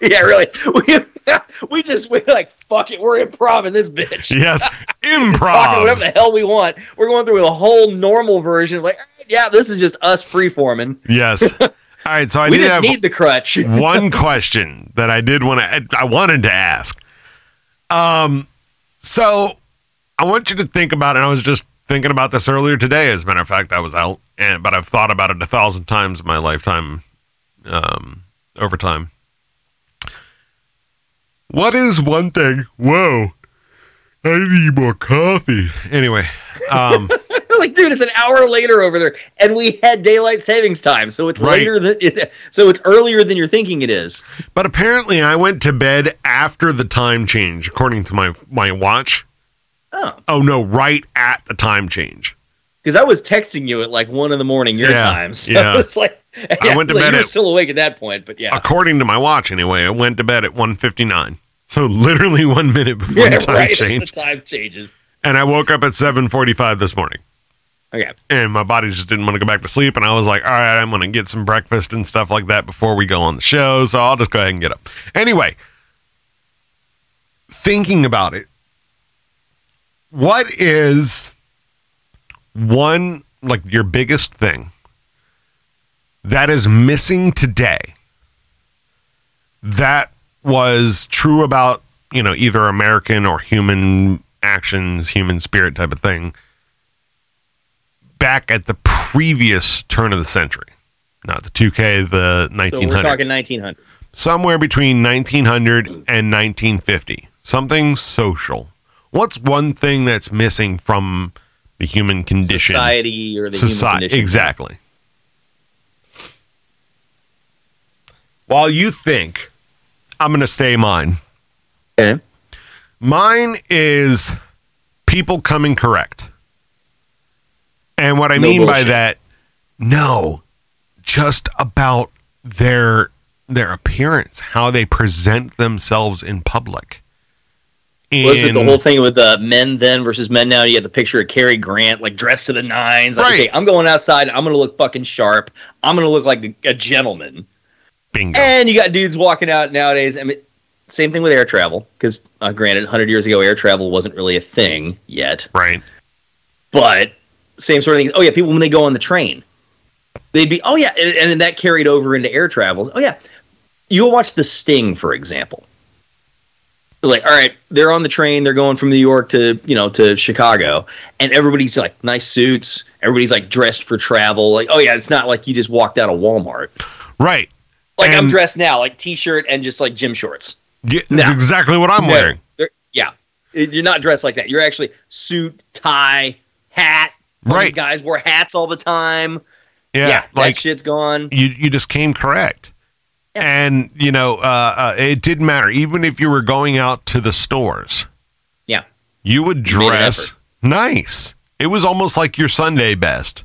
yeah, really. We, we just we're like fuck it, we're improv in this bitch. yes. Talking whatever the hell we want. We're going through a whole normal version. Like, yeah, this is just us freeforming. Yes. All right. So I We did didn't have need the crutch. one question that I did want to I wanted to ask. Um so I want you to think about it. I was just thinking about this earlier today, as a matter of fact, I was out and but I've thought about it a thousand times in my lifetime um over time. What is one thing? Whoa. I need more coffee. Anyway, um like, dude, it's an hour later over there, and we had daylight savings time, so it's Right. later than it, so it's earlier than you're thinking it is. But apparently, I went to bed after the time change, according to my my watch. Oh, Oh no, right at the time change. Because I was texting you at like one in the morning your Yeah, time, so yeah. it's like yeah, went to like, bed you were at- still awake at that point, but yeah, According to my watch, anyway, I went to bed at 1.59. So literally one minute before yeah, the time right. as change, The time changes. and I woke up at 7:45 this morning. Okay, And my body just didn't want to go back to sleep, and I was like, "All right, I'm going to get some breakfast and stuff like that before we go on the show." So I'll just go ahead and get up. Anyway, thinking about it, what is one like your biggest thing that is missing today that was true about you know either American or human actions, human spirit type of thing back at the previous turn of the century, not the 2K, the so 1900 we're talking 1900. somewhere between 1900 and 1950. Something social. What's one thing that's missing from the human condition? Society or the Society, human condition. exactly. While you think, I'm going to say mine. Okay. Mine is people coming correct. And what I No mean by that, no, just about their their appearance, how they present themselves in public. Was it the whole thing with uh, men then versus men now? You get the picture of Cary Grant, like dressed to the nines. Like, Right. okay, I'm going outside. I'm going to look fucking sharp. I'm going to look like a, a gentleman. bingo? And you got dudes walking out nowadays. I mean, same thing with air travel. Because, uh, granted, 100 years ago, air travel wasn't really a thing yet. right. But same sort of thing. Oh, yeah, people, when they go on the train, they'd be, oh, yeah. And, and then that carried over into air travel. Oh, yeah. You'll watch The Sting, for example. Like, all right, they're on the train. They're going from New York to, you know, to Chicago. And everybody's like nice suits. Everybody's like dressed for travel. Like, oh, yeah, it's not like you just walked out of Walmart. Right. Like I'm dressed now, like t-shirt and just like gym shorts. Yeah, exactly what I'm wearing. yeah, you're not dressed like that. You're actually suit, tie, hat. Right. Guys wore hats all the time. Yeah. Yeah, like that shit's gone. you you just came correct. And you know, uh, uh, it didn't matter. Even if you were going out to the stores, Yeah, you would You dress effort. nice. It was almost like your Sunday best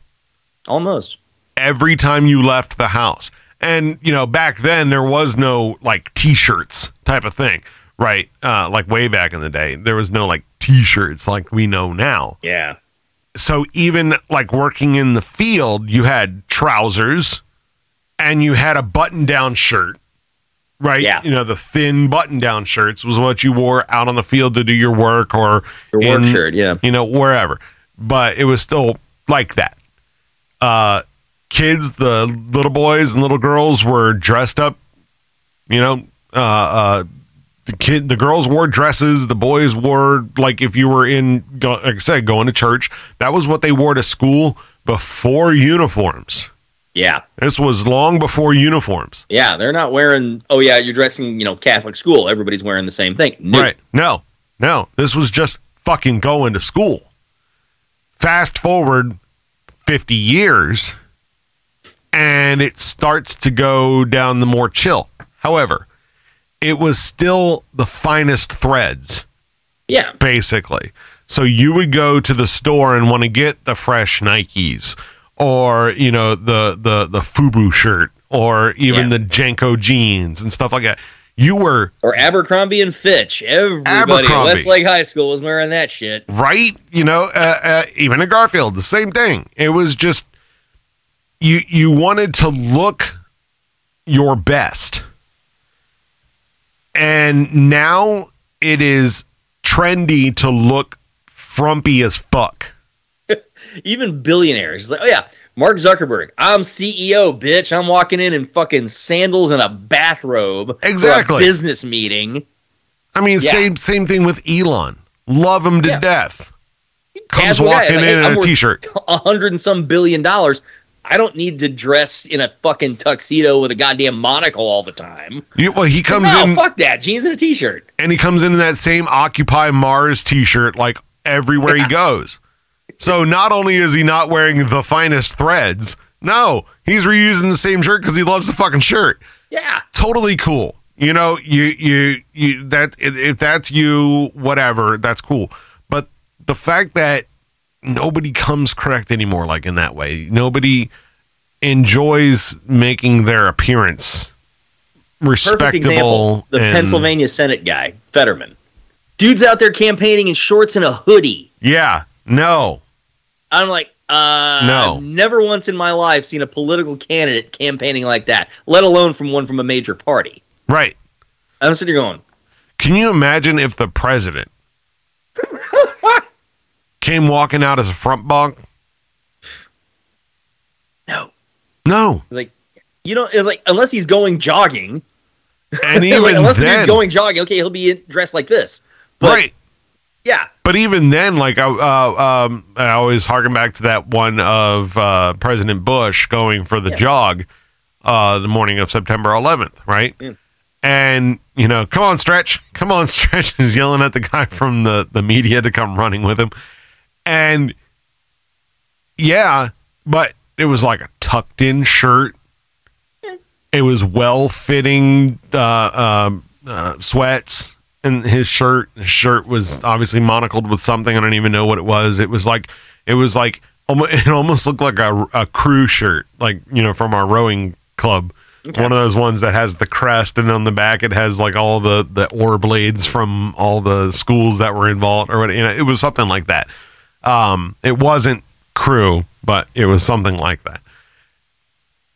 almost. every time you left the house. And you know, back then there was no like t-shirts type of thing, right? Uh, like way back in the day, there was no like t-shirts like we know now. Yeah, so even like working in the field, you had trousers and you had a button down shirt, right? Yeah. You know, the thin button down shirts was what you wore out on the field to do your work or your work in, shirt. Yeah, you know, wherever. But it was still like that. Uh, kids, the little boys and little girls were dressed up, you know, uh, uh, the kid, the girls wore dresses. The boys wore like if you were in, like I said, going to church. That was what they wore to school before uniforms. Yeah, This was long before uniforms. yeah. They're not wearing. Oh yeah, you're dressing. You know, Catholic school. Everybody's wearing the same thing. No. Right. No, no. This was just fucking going to school. Fast forward 50 years and it starts to go down the more chill. However, it was still the finest threads, Yeah, basically. So you would go to the store and want to get the fresh Nikes or, you know, the the the Fubu shirt or even Yeah. the JNCO jeans and stuff like that. You were or Abercrombie and Fitch. Everybody at. Westlake High School was wearing that shit. right? You know, uh, uh, even at Garfield, the same thing. It was just you you wanted to look your best, and now it is trendy to look frumpy as fuck. Even billionaires. Like, oh yeah, Mark Zuckerberg. I'm CEO, bitch. I'm walking in in fucking sandals and a bathrobe. for a Exactly. business meeting. I mean, Yeah. same same thing with Elon. Love him to Yeah. death. Comes Casual guy. walking Like, in hey, in I'm a t-shirt. A hundred and some billion dollars. I don't need to dress in a fucking tuxedo with a goddamn monocle all the time. You, well, he comes no, in fuck that. Jeans and a t-shirt. and he comes in that same Occupy Mars t-shirt like everywhere he goes. So not only is he not wearing the finest threads, no, he's reusing the same shirt because he loves the fucking shirt. Yeah. Totally cool. You know, you you you that if that's you, whatever, that's cool. But the fact that nobody comes correct anymore, like in that way, nobody enjoys making their appearance Perfect example. respectable. The and- Pennsylvania Senate guy, Fetterman. Dude's out there campaigning in shorts and a hoodie. Yeah, no, I'm like, uh, No. I've never once in my life seen a political candidate campaigning like that, let alone from one from a major party. right. I'm sitting here going, Can you imagine if the president came walking out as a front bunk? no. No. It's like, you know, it's like unless he's going jogging, And It's like, even unless he's going jogging, okay, he'll be dressed like this. But right. Yeah, But even then, like I, uh, um, I always harken back to that one of uh, President Bush going for the Yeah. jog uh, the morning of September 11th, right? Yeah. And you know, come on, stretch, come on, stretch, is yelling at the guy from the the media to come running with him, and yeah, but it was like a tucked in shirt. It was well fitting uh, um, uh, sweats and his shirt his shirt was obviously monocled with something. I don't even know what it was. It was like it was like it almost looked like a, a crew shirt, like you know from our rowing club. One of those ones that has the crest, and on the back it has like all the the oar blades from all the schools that were involved, or what you know. It was something like that. Um, it wasn't crew, but it was something like that.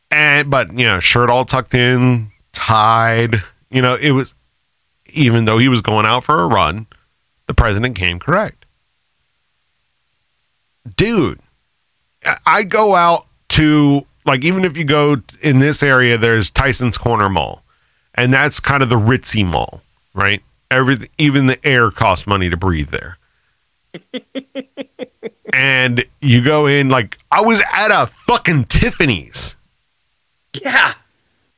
And but you know, shirt all tucked in, tied. You know, it was even though he was going out for a run, the president came correct. Dude, I- go out to like even if you go in this area, there's Tyson's Corner Mall, and that's kind of the ritzy mall, right? Everything, even the air costs money to breathe there. and you go in like I was at a fucking Tiffany's Yeah.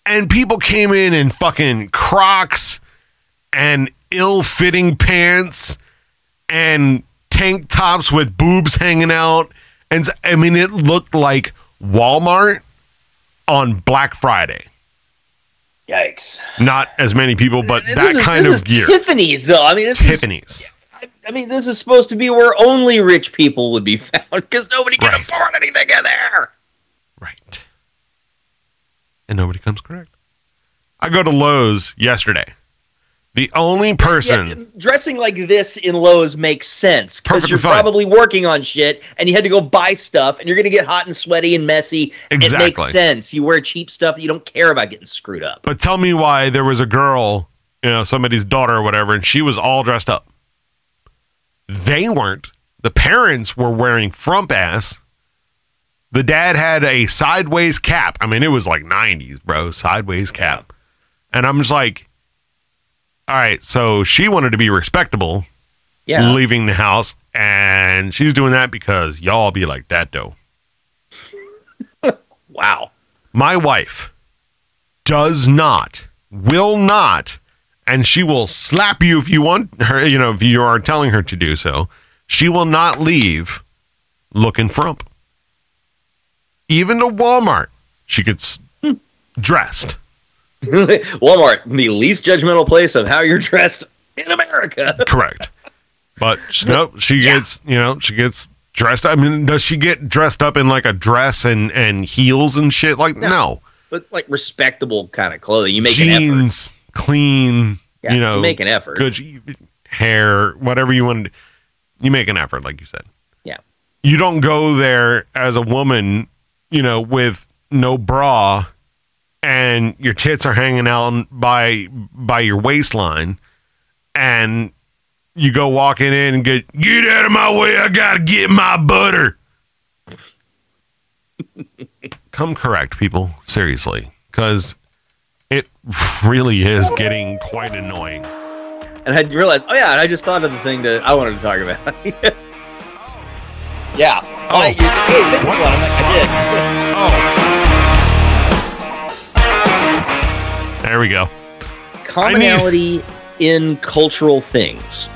and people came in in fucking Crocs and ill-fitting pants and tank tops with boobs hanging out, and I mean it looked like Walmart on Black Friday. Yikes. Not as many people, but This that is- kind of gear. Tiffany's, though. I mean, this is Tiffany's. I, I mean, this is supposed to be where only rich people would be found because nobody can Right. afford anything in there. Right. And nobody comes correct. I go to Lowe's yesterday. The only person Yeah, dressing like this in Lowe's makes sense because you're fine. probably working on shit and you had to go buy stuff and you're going to get hot and sweaty and messy. It Exactly. makes sense. You wear cheap stuff that you don't care about getting screwed up. But tell me why there was a girl, you know, somebody's daughter or whatever, and she was all dressed up. They weren't. The parents were wearing frump ass. The dad had a sideways cap. I mean, it was like 90s, bro. Sideways cap. And I'm just like, all right, so she wanted to be respectable Yeah. leaving the house, and she's doing that because y'all be like that, though. Wow. my wife does not, will not, and she will slap you if you want her, you know, if you are telling her to do so. She will not leave looking frump. Even to Walmart, she gets hmm. dressed. Walmart, the least judgmental place of how you're dressed in America. Correct. But she- nope, she Yeah. gets, you know, she gets dressed. I mean, does she get dressed up in like a dress and, and heels and shit? Like, no. But like respectable kind of clothing. You make an effort. Jeans, clean, Yeah, you know, you make an effort. good hair, whatever you want. to You make an effort, like you said. Yeah. You don't go there as a woman, you know, with no bra and your tits are hanging out by by your waistline, and you go walking in and get get out of my way. I gotta get my butter. Come correct, people. Seriously, because it really is getting quite annoying. And I realized, oh yeah, and I just thought of the thing that I wanted to talk about. yeah. Oh. I, you, hey, What the it. I did. Oh. There we go. commonality in cultural things.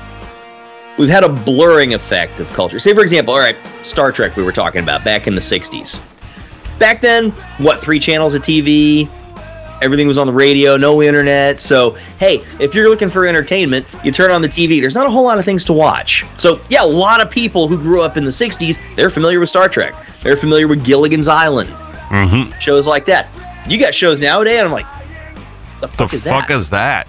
We've had a blurring effect of culture. Say, for example, all right, Star Trek we were talking about back in the 60s. Back then, what, three channels of TV? Everything was on the radio, no internet. So, hey, if you're looking for entertainment, you turn on the TV. There's not a whole lot of things to watch. So, yeah, a lot of people who grew up in the 60s, they're familiar with Star Trek. They're familiar with Gilligan's Island, Mm-hmm. shows like that. You got shows nowadays, and I'm like, the The fuck is fuck that? is that?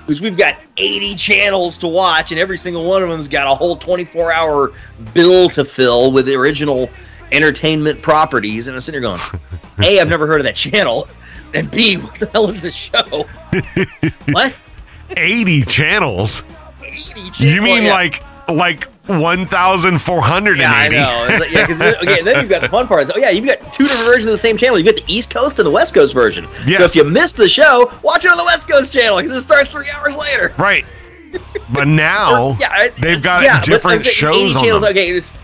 because we've got 80 channels to watch and every single one of them's got a whole 24 hour bill to fill with the original entertainment properties and i'm sitting here going a i've never heard of that channel and b what the hell is this show what 80 channels? 80 channels You mean yeah. like like 1,480? yeah, I know. Yeah, okay, then you've got the fun part. Is, oh yeah, you've got two different versions of the same channel. You've got the East Coast and the West Coast version. So if you missed the show, watch it on the West Coast channel because it starts three hours later. Right. But now yeah, they've got yeah, different I'm shows on channels, them. Okay, it's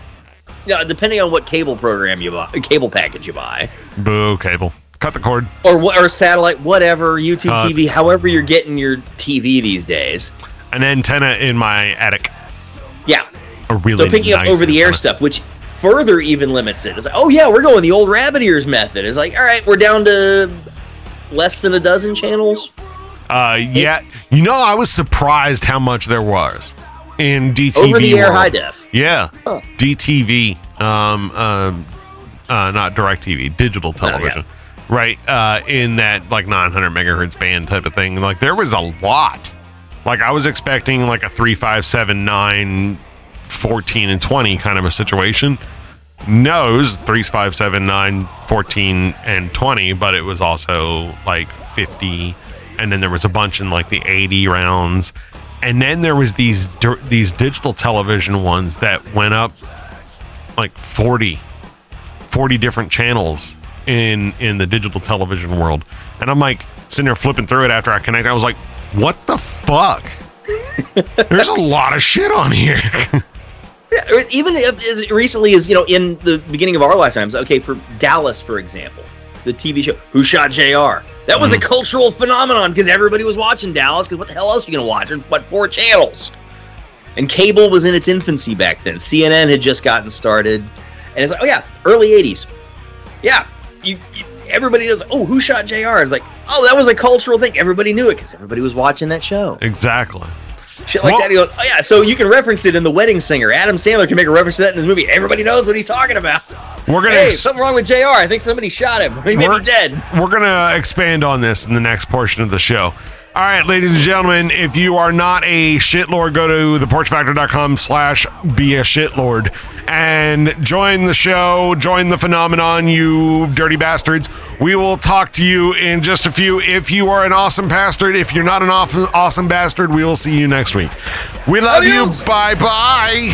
yeah, depending on what cable program you buy, cable package you buy, Boo, cable. Cut the cord. or what, or satellite, whatever, YouTube Uh, TV, however you're getting your TV these days. An antenna in my attic. Yeah, A really so picking up over the air stuff, which further even limits it. It's like, oh yeah, we're going the old rabbit ears method. It's like, all right, we're down to less than a dozen channels. Uh, yeah, you know, I was surprised how much there was in DTV. Over the air world. high def. Yeah, DTV, um, um, uh, not direct TV, digital Oh, yeah. television, right? Uh, in that like 900 megahertz band type of thing. Like there was a lot. Like I was expecting like a three, five, seven, nine, 14, and 20 kind of a situation. No, it was 3, 5, 7, 9, 14, and 20, but it was also like 50. And then there was a bunch in like the 80 rounds. And then there was these these digital television ones that went up like 40 40 different channels in in the digital television world. And I'm like sitting there flipping through it after I connect. I was like, "What the fuck?" There's a lot of shit on here. Yeah, even as recently as you know, in the beginning of our lifetimes. Okay, for Dallas, for example, the TV show Who Shot J.R. That was a mm. cultural phenomenon because everybody was watching Dallas. Because what the hell else are you gonna watch? But four channels, and cable was in its infancy back then. CNN had just gotten started, and it's like, oh yeah, early '80s. Yeah, you, you everybody does. Oh, Who Shot J.R. It's like, oh, that was a cultural thing. Everybody knew it because everybody was watching that show. exactly. Shit like Well- that. He goes, oh yeah, so you can reference it in The Wedding Singer. Adam Sandler can make a reference to that in his movie. Everybody knows what he's talking about. We're gonna Hey, ex- something wrong with J.R. I think somebody shot him. He may be dead. we're gonna expand on this in the next portion of the show. All right, ladies and gentlemen, if you are not a shitlord, go to theporchfactor.com slash be a shitlord and join the show, join the phenomenon, you dirty bastards. We will talk to you in just a few. If you are an awesome bastard, if you're not an awesome, awesome bastard, we will see you next week. We love Adios. you. Bye bye.